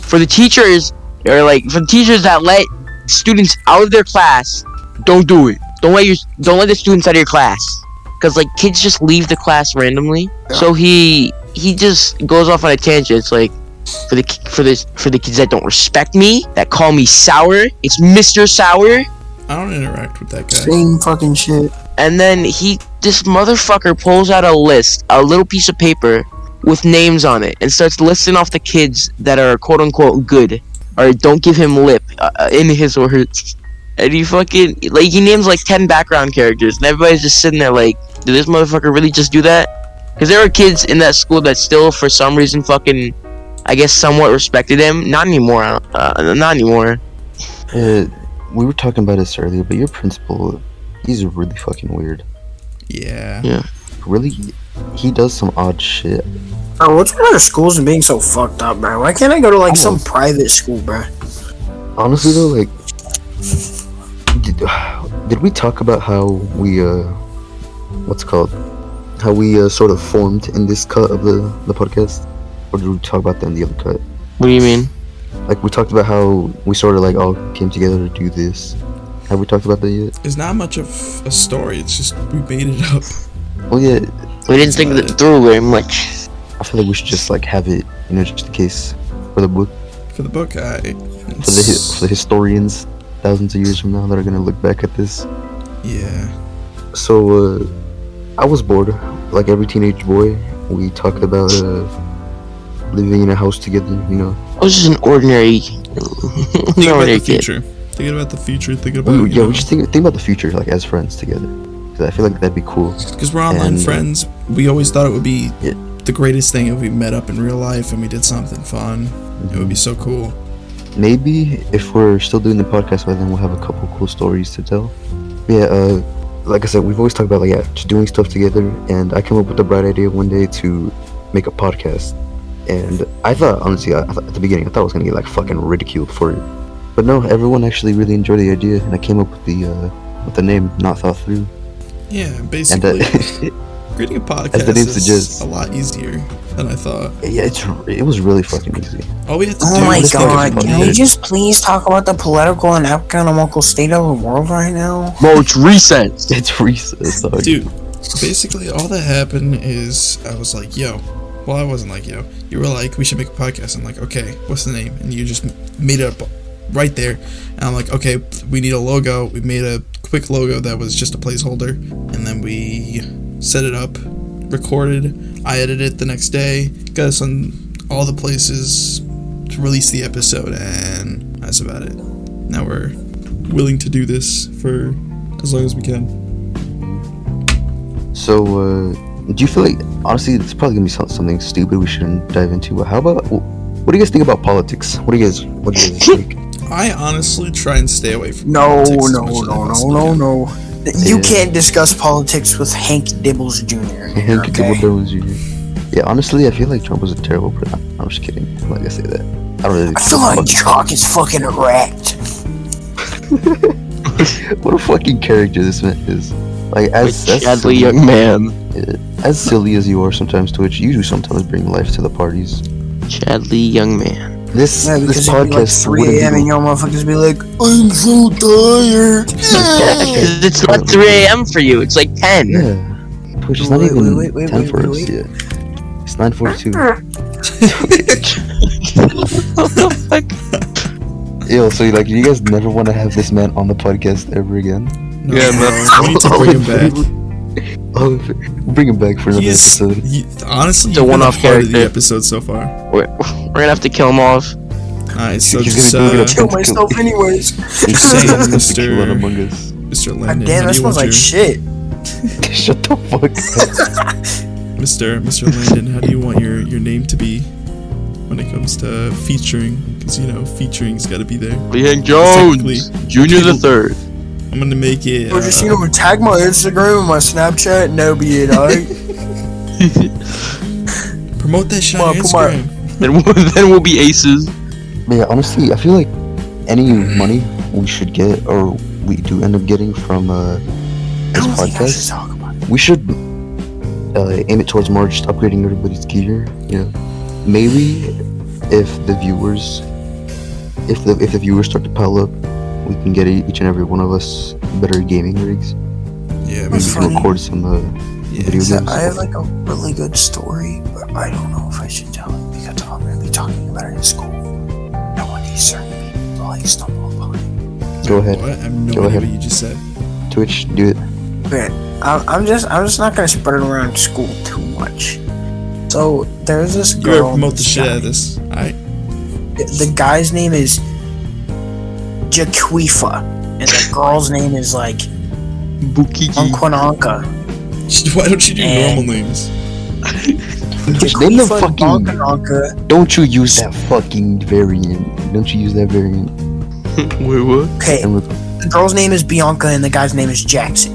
for the teachers or like for the teachers that let students out of their class, don't do it. Don't let your don't let the students out of your class because like kids just leave the class randomly. So he he just goes off on a tangent. It's like for the for this for the kids that don't respect me, that call me sour. It's Mr. Sour. I don't interact with that guy. Same fucking shit. And then he, this motherfucker pulls out a list, a little piece of paper with names on it, and starts listing off the kids that are quote unquote good or don't give him lip uh, uh, in his words. And he fucking like he names like ten background characters, and everybody's just sitting there like, did this motherfucker really just do that? Because there are kids in that school that still, for some reason, fucking, I guess, somewhat respected him. Not anymore. Uh, not anymore. Uh, we were talking about this earlier, but your principal, he's really fucking weird. Yeah. Yeah. Really, he does some odd shit. Bro, what's wrong with schools and being so fucked up, bro? Why can't I go to like some private school, bro? Honestly though, like, did, did we talk about how we uh, what's it called, how we uh, sort of formed in this cut of the the podcast, or did we talk about that in the other cut? What do you mean? Like we talked about how we sort of like all came together to do this. Have we talked about that yet? It's not much of a story. It's just we made it up. Well, yeah. We didn't think that through very much. I feel like we should just like have it, you know, just in case for the book, For the book, I. for the for the historians, thousands of years from now that are gonna look back at this. Yeah. So, uh, I was bored. Like every teenage boy, we talked about uh, living in a house together. You know, I was just an ordinary, Think about ordinary the kid. future. Thinking about the future. Thinking about. we, you yeah, know, we just think think about the future, like as friends together. Cause I feel like that'd be cool. Because we're online And- friends, we always thought it would be Yeah. the greatest thing if we met up in real life and we did something fun. It would be so cool. Maybe if we're still doing the podcast by then, we'll have a couple cool stories to tell. Yeah, uh, like I said, we've always talked about like yeah, just doing stuff together, and I came up with the bright idea one day to make a podcast. And I thought, honestly, I, I thought, at the beginning, I thought I was gonna get like fucking ridiculed for it, but no, everyone actually really enjoyed the idea, and I came up with the uh, with the name not thought through. Yeah, And basically, uh, creating a podcast the name is suggests. a lot easier than I thought. yeah, it's it was really fucking easy. All we had to Oh do my was god, think of god, a can we just please talk about the political and economical state of the world right now? Bro, it's recess. It's recess, dog. Dude, basically all that happened is I was like, yo. Well, I wasn't like, yo. You were like, we should make a podcast. I'm like, okay, what's the name? And you just made it up right there. And I'm like, okay, we need a logo. We made a quick logo that was just a placeholder. And then we set it up, recorded. I edited it the next day, got us on all the places to release the episode. And that's about it. Now we're willing to do this for as long as we can. So, uh, do you feel like honestly, it's probably gonna be something stupid we shouldn't dive into? But how about what do you guys think about politics? What do you guys what do you guys think? I honestly try and stay away from No, politics as no, much as no, no, no, can. no. You Yeah. can't discuss politics with Hank Dibbles Jr. Hank okay? Dibble Jr. Yeah, honestly, I feel like Trump was a terrible president. I'm just kidding. Like I say that. I don't really. I feel like Chalk is fucking wrecked. what a fucking character this man is. Like as as Chadley, silly, young man. as silly as you are sometimes, Twitch, you do sometimes bring life to the parties. Chadley, young man. This Yeah, this because like 3 a.m. and be. y'all motherfuckers be like, I'm so tired. Because it's not 3 a.m. for you. It's like 10. Yeah, Twitch is not Wait, even wait, wait, ten wait, for wait, us wait. yet. It's nine forty-two. what the fuck? Yo, so like, you guys never want to have this man on the podcast ever again? No, Yeah, no, man. we need to bring him back. Oh, bring him back for another is, episode. he, honestly, It's a you've been the one-off heart of the episode so far. We're, we're gonna have to kill him off. Nice. So He's just, gonna- uh, gonna Kill myself anyways. just saying, Mr. kill Among Us. Mr. God Landyn, damn, that do smells like your, shit. Shut the fuck up. Mr. Mr. Landyn, how do you want your, your name to be when it comes to featuring? Because you know, featuring's got to be there. Lee Hank Technically, Jones, Junior the Third. I'm gonna make it. Or just, uh, you know, tag my Instagram and my Snapchat and that'll be it, alright? promote that shit Come on on, come on. Instagram. then, we'll, then we'll be aces. But yeah, honestly, I feel like any money we should get or we do end up getting from uh, this don't think I should podcast, talk about we should uh, aim it towards more just upgrading everybody's gear. You know, maybe if the viewers if the if the viewers start to pile up, we can get each and every one of us better gaming rigs. Yeah, Maybe. We can record some uh, Yeah. video games. I have like a really good story, but I don't know if I should tell it because I'm gonna be talking about it in school. Don't want these certain people to like stumble upon it. Go ahead. What? I have no Go ahead. what you just said. Twitch, do it. Okay, I'm, I'm just I'm just not gonna spread it around school too much. So there's this girl. You promote the shit out of this. Alright. The guy's name is Jaquifa, and the girl's name is like Bukiki. Unquananka. Why don't you do And- normal names? Twitch, the Jaquifa fucking. Don't you use that fucking variant. Don't you use that variant. Wait, what? Okay, the girl's name is Bianca and the guy's name is Jackson.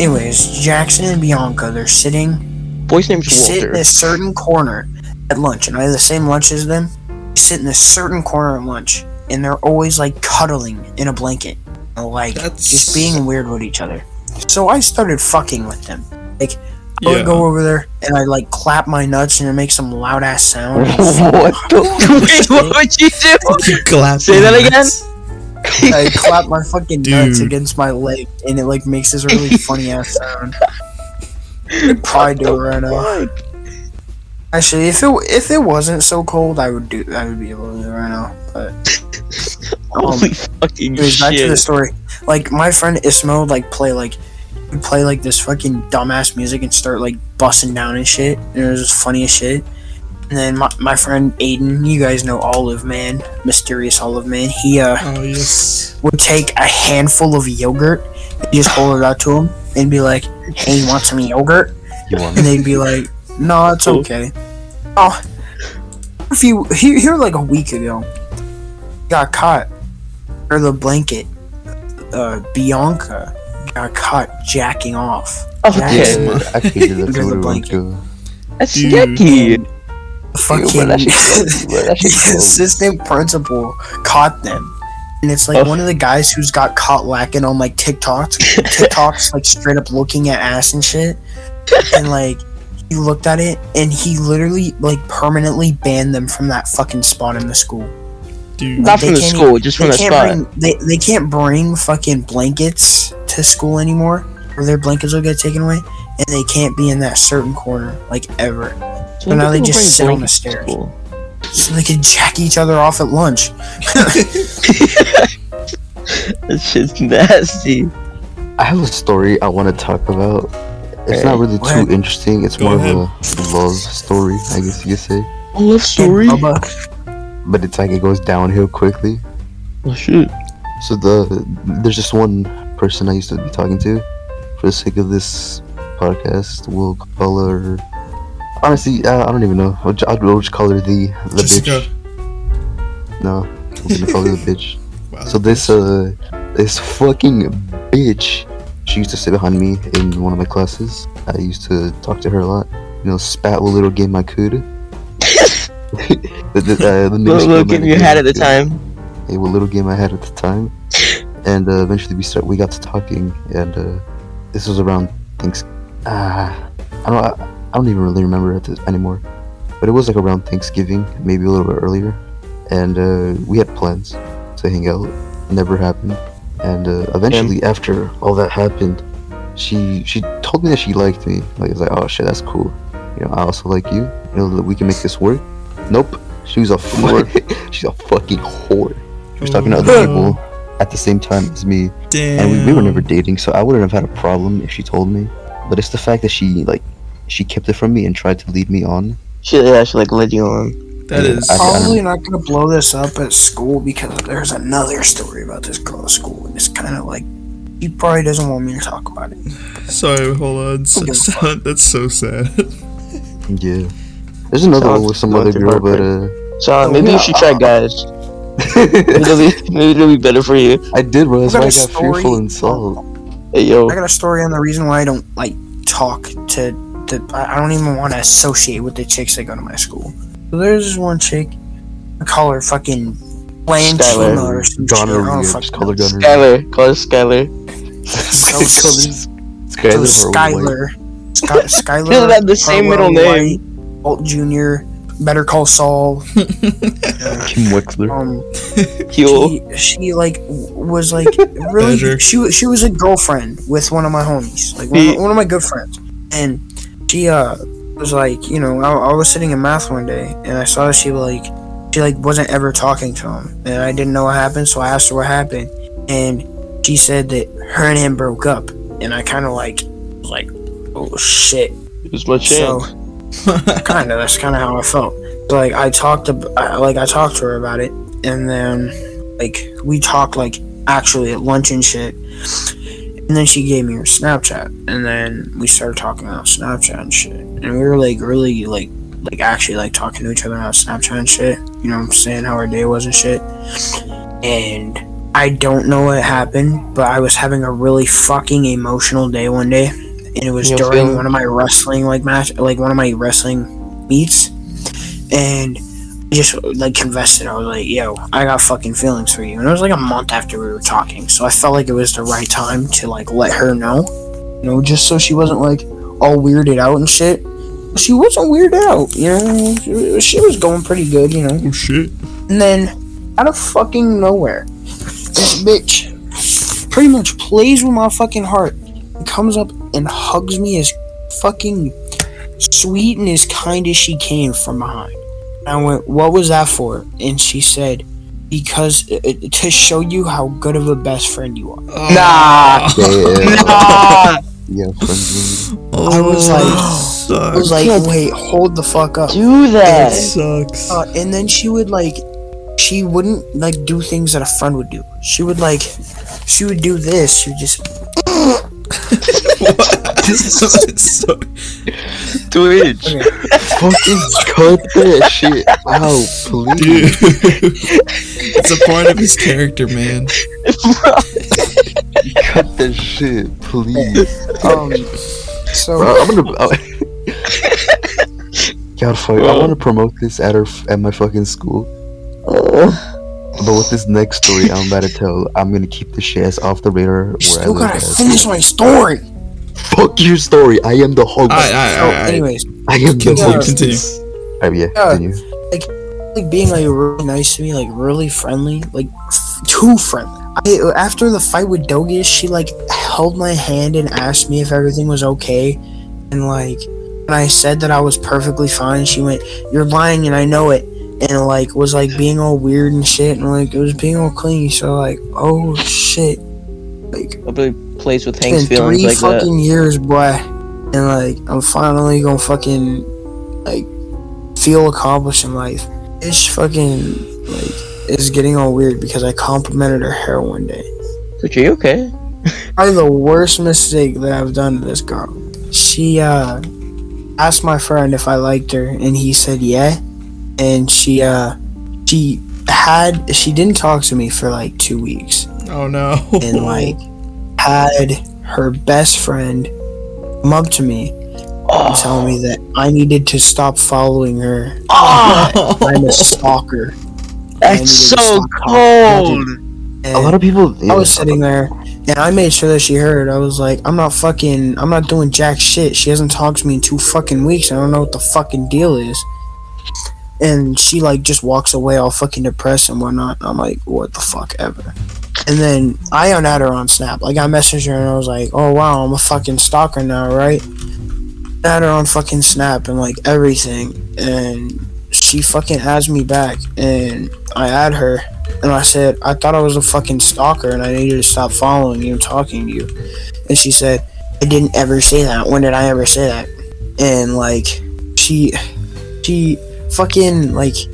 Anyways, Jackson and Bianca, they're sitting Boy's name's sit in a certain corner at lunch, and I have the same lunch as them. Sit in a certain corner at lunch, and they're always like cuddling in a blanket, like That's- just being weird with each other. So I started fucking with them. Like I Yeah. would go over there and I like clap my nuts and it makes some loud ass sound. what the? Wait, what would you do? Clap Say that your again? I clap my fucking nuts against my leg, and it like makes this really funny ass sound. I'd probably do it right now. Actually, if it if it wasn't so cold, I would do I would be able to do it right now. But um, Holy fucking anyways, back to the story. Like my friend Ismo would like play like would play like this fucking dumbass music and start like busting down and shit. And it was just funny as shit. And then my, my friend Aiden, you guys know Olive Man, mysterious Olive Man. He uh Oh yes. would take a handful of yogurt and just hold it out to him and be like, "Hey, you want some yogurt?" You want And they'd be like, "No, it's Cool. okay." Oh, a few here, here like a week ago, got caught or the blanket. Uh, Bianca got caught jacking off. Okay, Yeah, I figured that's Under the blanket. go. that's Dude. yucky. Fucking Ew, but that shit's gross, bro. That the shit's gross. assistant principal caught them. And it's like Oh. one of the guys who's got caught lacking on like TikToks, TikToks like straight up looking at ass and shit. And like he looked at it and he literally like permanently banned them from that fucking spot in the school. Dude. Not They from the can't school, just from They the spot. bring they, they can't bring fucking blankets to school anymore or their blankets will get taken away and they can't be in that certain corner like ever. So now they just bring sit on the stairs. school. So they can jack each other off at lunch. That shit's nasty. I have a story I want to talk about. It's Hey, not really go ahead. too interesting. It's Go more ahead. of a love story, I guess you could say. A love story? But it's like it goes downhill quickly. Oh shit. So the there's just one person I used to be talking to. For the sake of this podcast, we'll call her. Honestly, uh, I don't even know. I'll, ju- I'll, we'll just call her the the Jessica. bitch. No, we're gonna call her the bitch. Wow. So this uh this fucking bitch, she used to sit behind me in one of my classes. I used to talk to her a lot. You know, spat what little game I could. the, the, uh, the What little amount game you had at the time? Hey, what little game I had at the time. And uh, eventually we start. We got to talking, and uh, this was around thanks. Ah, I don't. I, I don't even really remember it anymore. But it was like around Thanksgiving, maybe a little bit earlier, and uh, we had plans to hang out. Never happened, and uh, eventually after all that happened, she she told me that she liked me. Like it's like, oh shit, that's cool. You know, I also like you. You know that we can make this work. Nope, she was a fu- she's a fucking whore. She was talking to other people at the same time as me, Damn. and we, we were never dating, so I wouldn't have had a problem if she told me. But it's the fact that she like she kept it from me and tried to lead me on. She, yeah, she like led you on. That is. I- I don't- probably not gonna blow this up at school because there's another story about this girl at school, and it's kind of like he probably doesn't want me to talk about it. Sorry, hold on. So, Who gives a so- that's so sad. Yeah. There's another Sounds- one with some other girl, but uh, So uh, maybe yeah. you should try guys. Maybe it'll be, maybe it'll be better for you. I did, bro. That's I why I got a story- fearful and salt. Hey yo. I got a story on the reason why I don't like talk to the. I I don't even want to associate with the chicks that go to my school. So there's this one chick. I call her fucking Blanchina Skylar. or some shit. I don't call her know. gonorrhea. Skylar. Call her Skylar. So- Colors. So Skylar. Skylar. Sky, Skylar. They have the same middle name. White, Walt Jr., Better Call Saul. Kim Wexler. Um, Yo. she, she like was like really Badger. she she was a girlfriend with one of my homies like one, of- one of my good friends and she uh was like you know I, I was sitting in math one day and I saw she like she like wasn't ever talking to him and I didn't know what happened so I asked her what happened and she said that her and him broke up and I kind of like was like oh shit It's my chance. so kind of that's kind of how I felt. So, like I talked to I, like I talked to her about it, and then like we talked like actually at lunch and shit. And then she gave me her Snapchat, and then we started talking about Snapchat and shit. And we were like really like like actually like talking to each other about Snapchat and shit. You know what I'm saying? How our day was and shit. And I don't know what happened, but I was having a really fucking emotional day one day, and it was You're during feeling- one of my wrestling like match, like one of my wrestling meets, and just like confessed it. I was like, "Yo, I got fucking feelings for you," and it was like a month after we were talking, so I felt like it was the right time to like let her know, you know, just so she wasn't like all weirded out and shit. She wasn't weirded out, you know. She- She was going pretty good, you know. oh shit. And then, out of fucking nowhere, this bitch pretty much plays with my fucking heart and comes up and hugs me as fucking sweet and as kind as she came from behind. And I went, What was that for? And she said, Because uh, uh, to show you how good of a best friend you are. Nah. Yeah. Nah. Yeah. Oh, I was like- sucks. I was like, Wait, hold the fuck up. Do that that. sucks. Uh, and then she would like she wouldn't like do things that a friend would do she would like she would do this she would just This is so- Twitch. okay. Fucking cut that shit out, please. dude, it's a part of his character, man. Cut that shit, please. um so Bro, I'm gonna. I, God, fuck. I want to promote this at our at my fucking school. But with this next story I'm about to tell, I'm gonna keep the shit ass off the radar you I still live. gotta at. finish my story Fuck your story. I am the host. Alright, alright, so alright. anyways I am the Continue, continue. Alright, yeah, Yeah. continue. like being like really nice to me like really friendly like f- too friendly I, after the fight with Dogus she like held my hand and asked me if everything was okay and like when I said that I was perfectly fine she went you're lying and I know it and like was like being all weird and shit and like it was being all clingy so like oh shit like Nobody plays with Hank's feelings three like that. fucking years boy and like I'm finally gonna fucking like feel accomplished in life it's fucking like it's getting all weird because I complimented her hair one day But are you okay? probably the worst mistake that I've done to this girl. She uh asked my friend if I liked her and he said yeah. And she uh she had she didn't talk to me for like two weeks Oh no. and like had her best friend come up to me and tell me that I needed to stop following her. Oh, I'm a stalker. That's so cold. And A lot of people. I was sitting there and I made sure that she heard. I was like, I'm not fucking, I'm not doing jack shit. She hasn't talked to me in two fucking weeks. I don't know what the fucking deal is. And she like just walks away all fucking depressed and whatnot. I'm like, what the fuck ever. And then I unadd her on Snap. Like I messaged her and I was like, oh wow, I'm a fucking stalker now, right? Add her on fucking Snap and like everything. And she fucking adds me back and I add her and I said, I thought I was a fucking stalker and I needed to stop following you and talking to you. And she said, I didn't ever say that. When did I ever say that? And like, she, she fucking, like, it,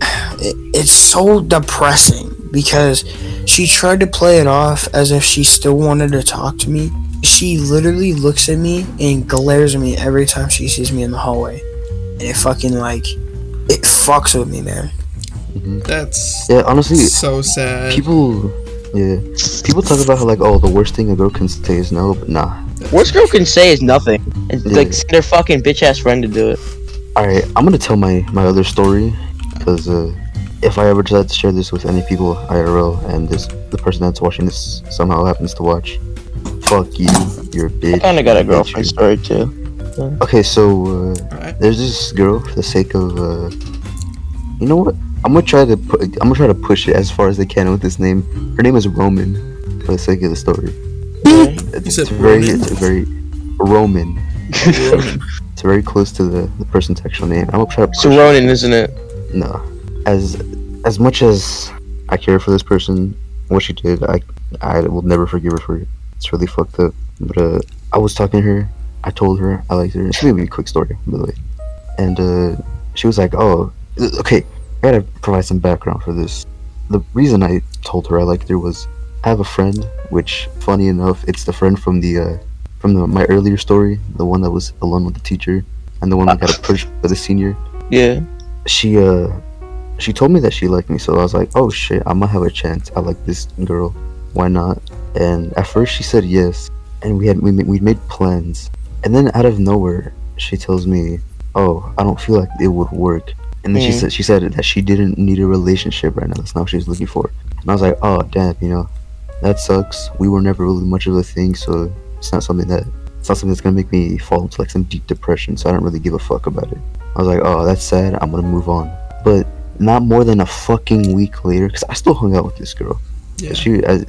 it's so depressing because she tried to play it off as if she still wanted to talk to me. She literally looks at me and glares at me every time she sees me in the hallway. And it fucking, like, it fucks with me, man. That's Yeah, honestly, so sad. people. Yeah, people talk about how like, oh, the worst thing a girl can say is no, but nah. Worst girl can say is nothing. It's Yeah. like send their fucking bitch ass friend to do it. All right, I'm gonna tell my my other story because uh, if I ever decide to share this with any people IRL and this the person that's watching this somehow happens to watch, fuck you, you're a bitch. I kinda got a girlfriend you. story too. something. Okay, so uh, Alright. there's this girl for the sake of uh, you know what? I'm gonna try to put. I'm gonna try to push it as far as I can with this name. Her name is Roman, for the sake of the story. It's, You said it's very, it's very Roman. It's very close to the, the person's actual name. I'm gonna try to It's a Ronin, isn't it? No, as as much as I care for this person, what she did, I I will never forgive her for it. It's really fucked up. But uh, I was talking to her. I told her I liked her. It's gonna a quick story, by the way. And uh, she was like, "Oh, okay. I gotta provide some background for this. The reason I told her I liked her was I have a friend, which, funny enough, it's the friend from the uh, from the my earlier story, the one that was alone with the teacher, and the one that got a push for the senior." Yeah. she uh she told me that she liked me so i was like oh shit i might have a chance. I like this girl. Why not? And at first she said yes and we had we, we made plans. And then out of nowhere she tells me oh i don't feel like it would work. And then she Mhm. said she said that she didn't need a relationship right now. That's not what she was looking for. And i was like oh damn you know that sucks. We were never really much of a thing so it's not something that it's not something that's gonna make me fall into like some deep depression so i don't really give a fuck about it I was like, oh, that's sad. I'm gonna move on. But not more than a fucking week later, because I still hung out with this girl. Yeah. She, as,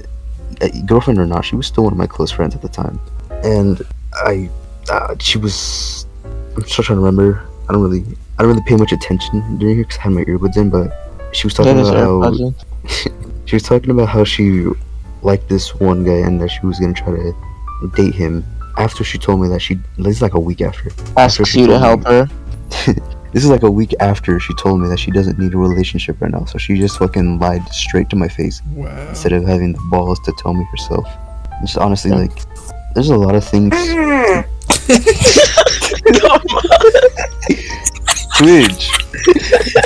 uh, girlfriend or not, she was still one of my close friends at the time. And I, uh, she was. I'm still trying to remember. I don't really, I don't really pay much attention during here because I had my earbuds in. But she was talking about how she was talking about how she liked this one guy and that she was gonna try to date him. After she told me that she, this is like a week after. After Asks she you to told me- help her. This is like a week after she told me that she doesn't need a relationship right now. So she just fucking lied straight to my face Wow. instead of having the balls to tell me herself. Just honestly, like, there's a lot of things. Twitch,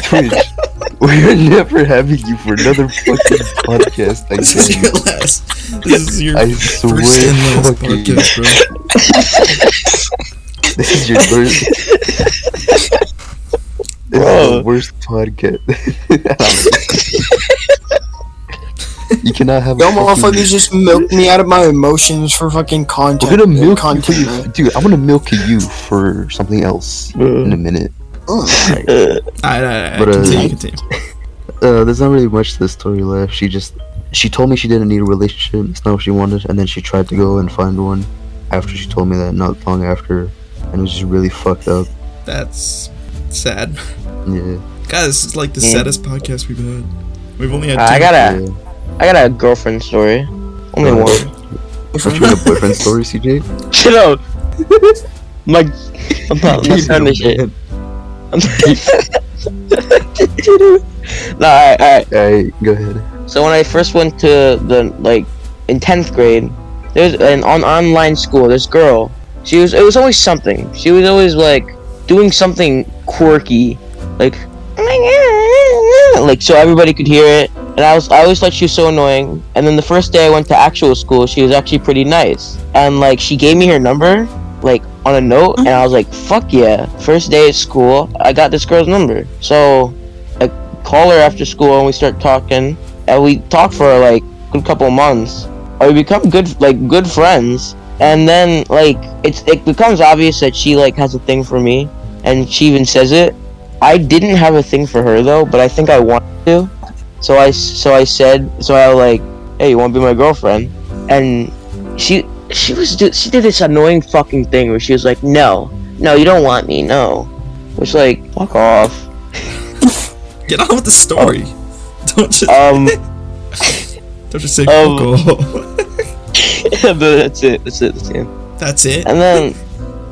Twitch, we're never having you for another fucking podcast. I This is your last. This is your I first and last fucking, podcast, bro. this is your worst. This is Bro. the worst podcast. you cannot have. a Y'all motherfuckers just milk me out of my emotions for fucking content. We're gonna milk content, you, dude. I'm gonna milk you for something else in a minute. But, uh, continue, continue. Uh, there's not really much to the story left. She just she told me she didn't need a relationship. It's not what she wanted, and then she tried to go and find one after she told me that not long after, and it was just really fucked up. That's sad. Yeah, Guys, this is like the Yeah. saddest podcast we've had. We've only had Uh, I got a, yeah. I got a girlfriend story. Only Uh, one. Aren't you in a boyfriend story, CJ? Shut up. My, I'm not, I'm not this shit. Nah, alright, alright. Alright, go ahead. So when I first went to the like in tenth grade, there's an on online school. This girl, she was it was always something. She was always like doing something quirky, like like so everybody could hear it. And I was I always thought she was so annoying. And then the first day I went to actual school, she was actually pretty nice. And like she gave me her number, like on a note, and I uh-huh. was like, "Fuck yeah!" First day at school, I got this girl's number. So I call her after school and we start talking and we talk for like a couple of months or we become good like good friends and then like it's it becomes obvious that she like has a thing for me and she even says it i didn't have a thing for her though but i think i wanted to so I so i said so i was like hey you want to be my girlfriend and she she was do- she did this annoying fucking thing where she was like no no you don't want me no which like fuck off Get on with the story. Don't just um don't just say um, off. but that's it that's it that's it That's it. and then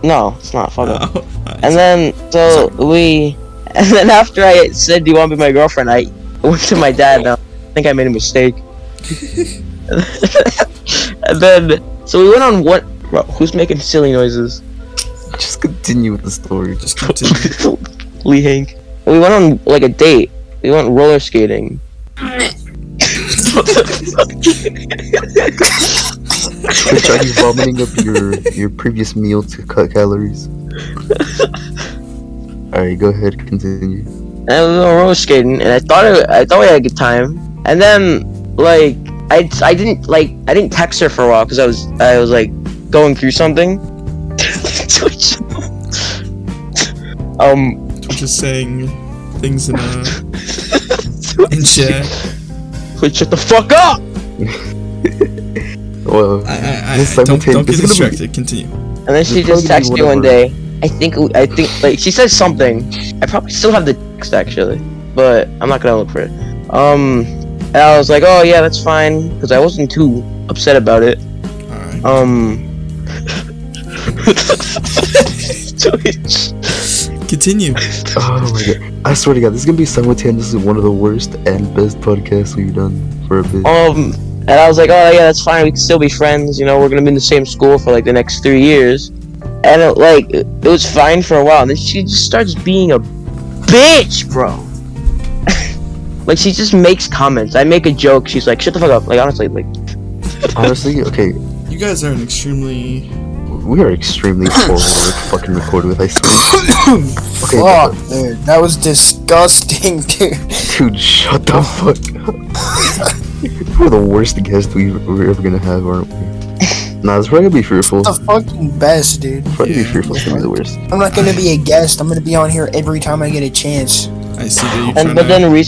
no it's not fuck Oh, alright. And then so we, and then after I said, "Do you want to be my girlfriend?" I went to my dad. And I think I made a mistake. and then so we went on what? Bro, who's making silly noises? Just continue with the story. just continue. Lee Hank. We went on like a date. We went roller skating. Twitch, are you vomiting up your your previous meal to cut calories? Alright, go ahead, continue. and we were roller skating, and I thought it, I thought we had a good time. And then like I, I didn't like I didn't text her for a while because I was I was like going through something. Twitch. Um, Twitch is saying things in uh in chat. Twitch, shut the fuck up. Well, I I, I, This don't don't simultaneous- get this is gonna be- distracted. Continue. And then she It's just texted me one day. I think I think like she said something. I probably still have the text actually, but I'm not gonna look for it. Um, and I was like, oh yeah, that's fine, because I wasn't too upset about it. All right. Um. Twitch. Continue. oh my god. I swear to god, this is gonna be simultaneously one of the worst and best podcasts we've done for a bit. Um, and I was like, oh yeah, that's fine. We can still be friends. You know, we're gonna be in the same school for like the next three years. And it, like, it, it was fine for a while. And then she just starts being a bitch, bro. Like she just makes comments. I make a joke. She's like, shut the fuck up. Like honestly, like, Honestly, okay, You guys are an extremely we are extremely horrible to fucking record with, I swear. Okay, Fuck, dude, that was disgusting, dude. dude, shut the fuck up. We're the worst guest we, we're ever gonna have, aren't we? Nah, it's probably gonna be fearful. The fucking best, dude. Probably be fearful. It's gonna be the worst. I'm not gonna be a guest. I'm gonna be on here every time I get a chance. I see that you're and but to then re-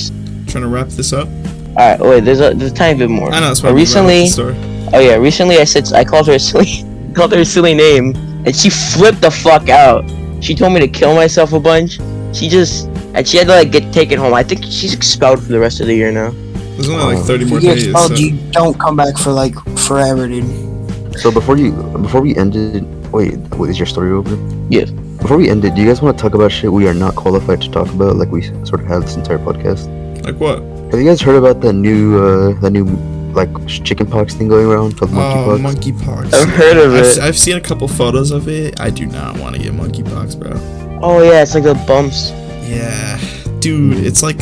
trying to wrap this up. all right, wait. There's a there's a tiny bit more. I know that's why But we wrapped recently, the story. oh yeah, recently I said I called her a silly, called her a silly name, and she flipped the fuck out. She told me to kill myself a bunch. She just and she had to like get taken home. I think she's expelled for the rest of the year now. There's only like 30 If more you get days. expelled, so- you don't come back for like forever, dude. So before you before we ended, wait, wait, is your story over? Yes. Before we end it, do you guys want to talk about shit we are not qualified to talk about, like we sort of have this entire podcast? Like what? Have you guys heard about the new, uh, the new like chickenpox thing going around called Oh, monkeypox? monkeypox. I've heard of I've, it. I've seen a couple photos of it. I do not want to get monkeypox, bro. Oh yeah, it's like the bumps. Yeah, dude, it's like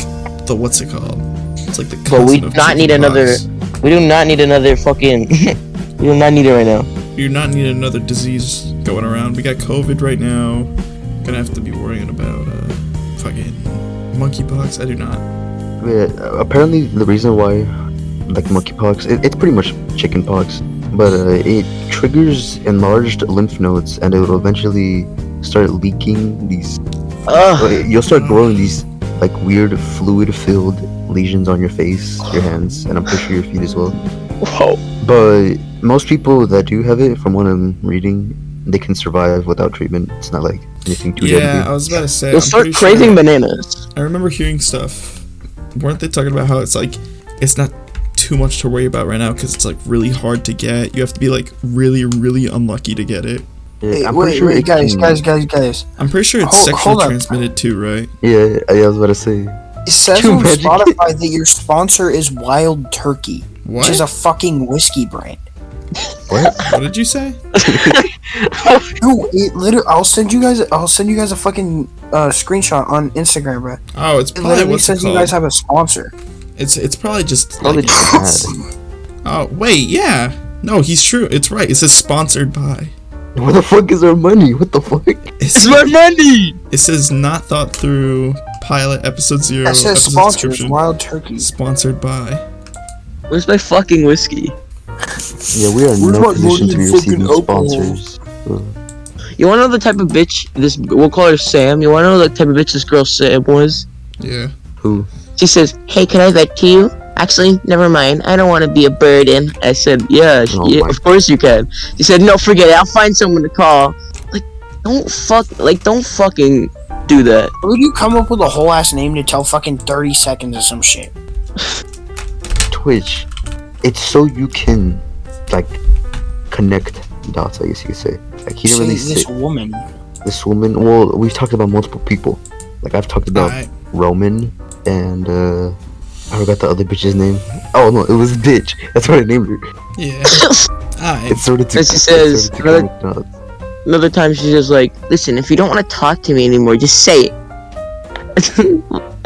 the what's it called? It's like the. But we do not need another- We do not need another fucking. we do not need it right now. We do not need another disease going around. We got COVID right now. Gonna have to be worrying about uh, fucking monkeypox. I do not. Yeah, uh, apparently the reason why, like monkeypox, it, it's pretty much chickenpox, but uh, it triggers enlarged lymph nodes, and it will eventually start leaking these. Ugh. uh, You'll start growing these like weird fluid-filled lesions on your face, your hands, and I'm pretty sure your feet as well. Whoa. But most people that do have it, from what I'm reading, they can survive without treatment. It's not like anything too Yeah, deadly. I was about to say. You'll I'm start pretty craving sure- bananas. I remember hearing stuff. Weren't they talking about how it's like it's not too much to worry about right now because it's like really hard to get. You have to be like really, really unlucky to get it. Yeah, Hey, I'm wait, pretty sure wait, guys, guys, guys, guys. I'm pretty sure it's Hold- sexually hold transmitted too, right? Yeah, I was about to say. It says on. Spotify that your sponsor is Wild Turkey, What? which is a fucking whiskey brand. What? what did you say? No, it literally. I'll send you guys. I'll send you guys a fucking uh, screenshot on Instagram, bro. Oh, it's It probably literally what's it says you guys have a sponsor. It's it's probably just Probably like, just bad. oh wait yeah no he's true it's right it says sponsored by Where the fuck is our money? What the fuck? it's, my money. it says not thought through pilot episode zero It says episode sponsors Wild Turkey. sponsored by Where's my fucking whiskey? Yeah, we are in Where's no position to money be receiving sponsors. Uh, You wanna know the type of bitch this? We'll call her Sam. You wanna know the type of bitch this girl Sam was? yeah who? She says, "Hey, can I vet to you?" Actually, never mind. I don't want to be a burden. I said, "Yeah, Oh yeah of course you can." She said, "No, forget it. I'll find someone to call." Like, don't fuck. Like, don't fucking do that. Would you come up with a whole ass name to tell fucking thirty seconds of some shit? Twitch. It's so you can, like, connect dots. I guess you could say. Like he didn't Say really this say woman. this woman. Well, we've talked about multiple people. Like I've talked about Alright. Roman and uh, I forgot the other bitch's name. Oh no, it was bitch. That's what I named her. yeah alright It's sort of too. She says, sorta another- Another time, she's just like, "Listen, if you don't want to talk to me anymore, just say it."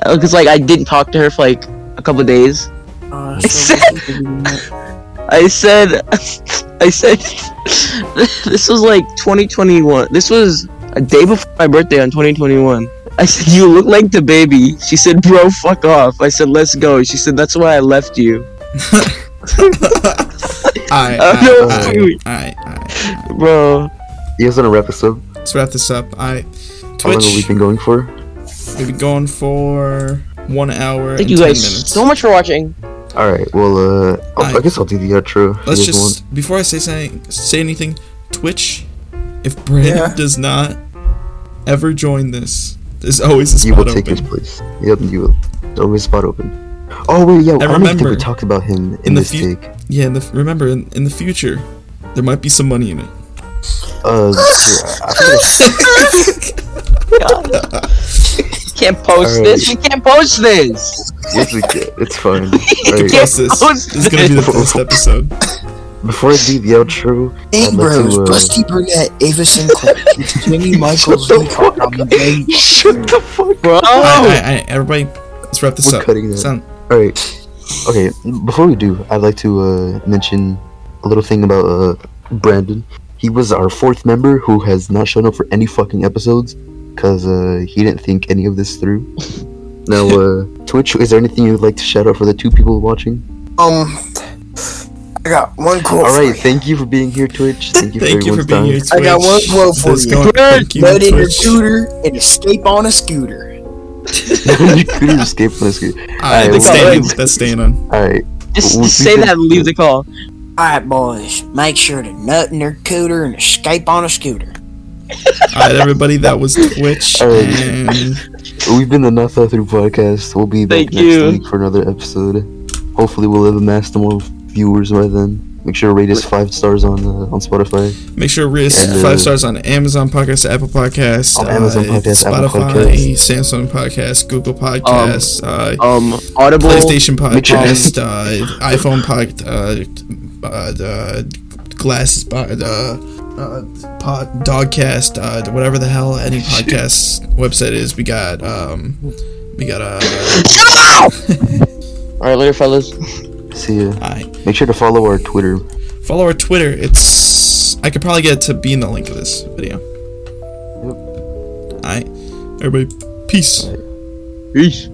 Because like I didn't talk to her for like a couple of days. Uh, I said, I said, this was like 2021. This was a day before my birthday on 2021. I said, you look like the baby. She said, bro, fuck off. I said, let's go. She said, that's why I left you. alright no. alright alright alright Bro. You guys want to wrap this up? let's wrap this up I How long have we been going for? We've been going for one hour Thank and you 10 guys minutes. so much for watching. All right. Well, uh, I'll, I Alright. guess I'll do the outro. if Let's you guys want. just before I say something, say anything. Twitch, if Brandon Yeah. does not ever join this, there's always a You will spot take his open. place. Yep, you will. There's always spot open. Oh wait, yeah. I don't think we remember, talked about him in, in the this fu- take. Yeah, and the, remember in, in the future, there might be some money in it. Uh, here, I think Can't post Alright. this. We can't post this. it's, okay, it's fine. You Alright, can't Post this. post This is gonna be the first episode. before I do the outro, Hey I'd like bros, to, uh, Busty Burnett, Ava Sinclair, it's Jimmy Michaels, the Recon on the day. shut the fuck. Bro. Alright, alright, everybody, let's wrap this We're up. cutting that. Sound, All right. Okay. Before we do, I'd like to uh, mention a little thing about uh, Brandon. He was our fourth member who has not shown up for any fucking episodes because uh, he didn't think any of this through. Now, uh, Twitch, is there anything you'd like to shout out for the two people watching? Um, I got one quote. All right, for right. you. Thank you for being here, Twitch. Thank you thank for you for being time. here, Twitch. I got one quote for Let's you. go. Thank you, Nut in your Twitch. scooter and escape on a scooter. you couldn't escape from this. Alright, Alright, that's well, staying. thanks. That's staying on. All right. Just, We- just we say that and leave the call. Alright, boys, make sure to nut in their cooter and escape on a scooter. Alright, everybody, that was Twitch, Alright. and We've been the Not Thought Through podcast. We'll be back Thank next you. week for another episode. Hopefully, we'll have amassed more viewers by then. Make sure to rate us five stars on uh, on Spotify. make sure to rate us And, uh, five stars on Amazon Podcast, Apple Podcasts, On Amazon uh, Podcast, Apple Spotify, Podcasts. Samsung Podcast, Google Podcasts, uh, Um, Audible. PlayStation Podcast, uh, iPhone Podcast, uh, uh, uh, Glasses Pod, uh, uh, pod, Dogcast, uh, whatever the hell any podcast website is. We got, um, we got, a. uh, All right, later, fellas. See ya. alright. Make sure to follow our Twitter. Follow our Twitter. It's, I could probably get it to be in the link of this video. Alright. Everybody, peace. Peace.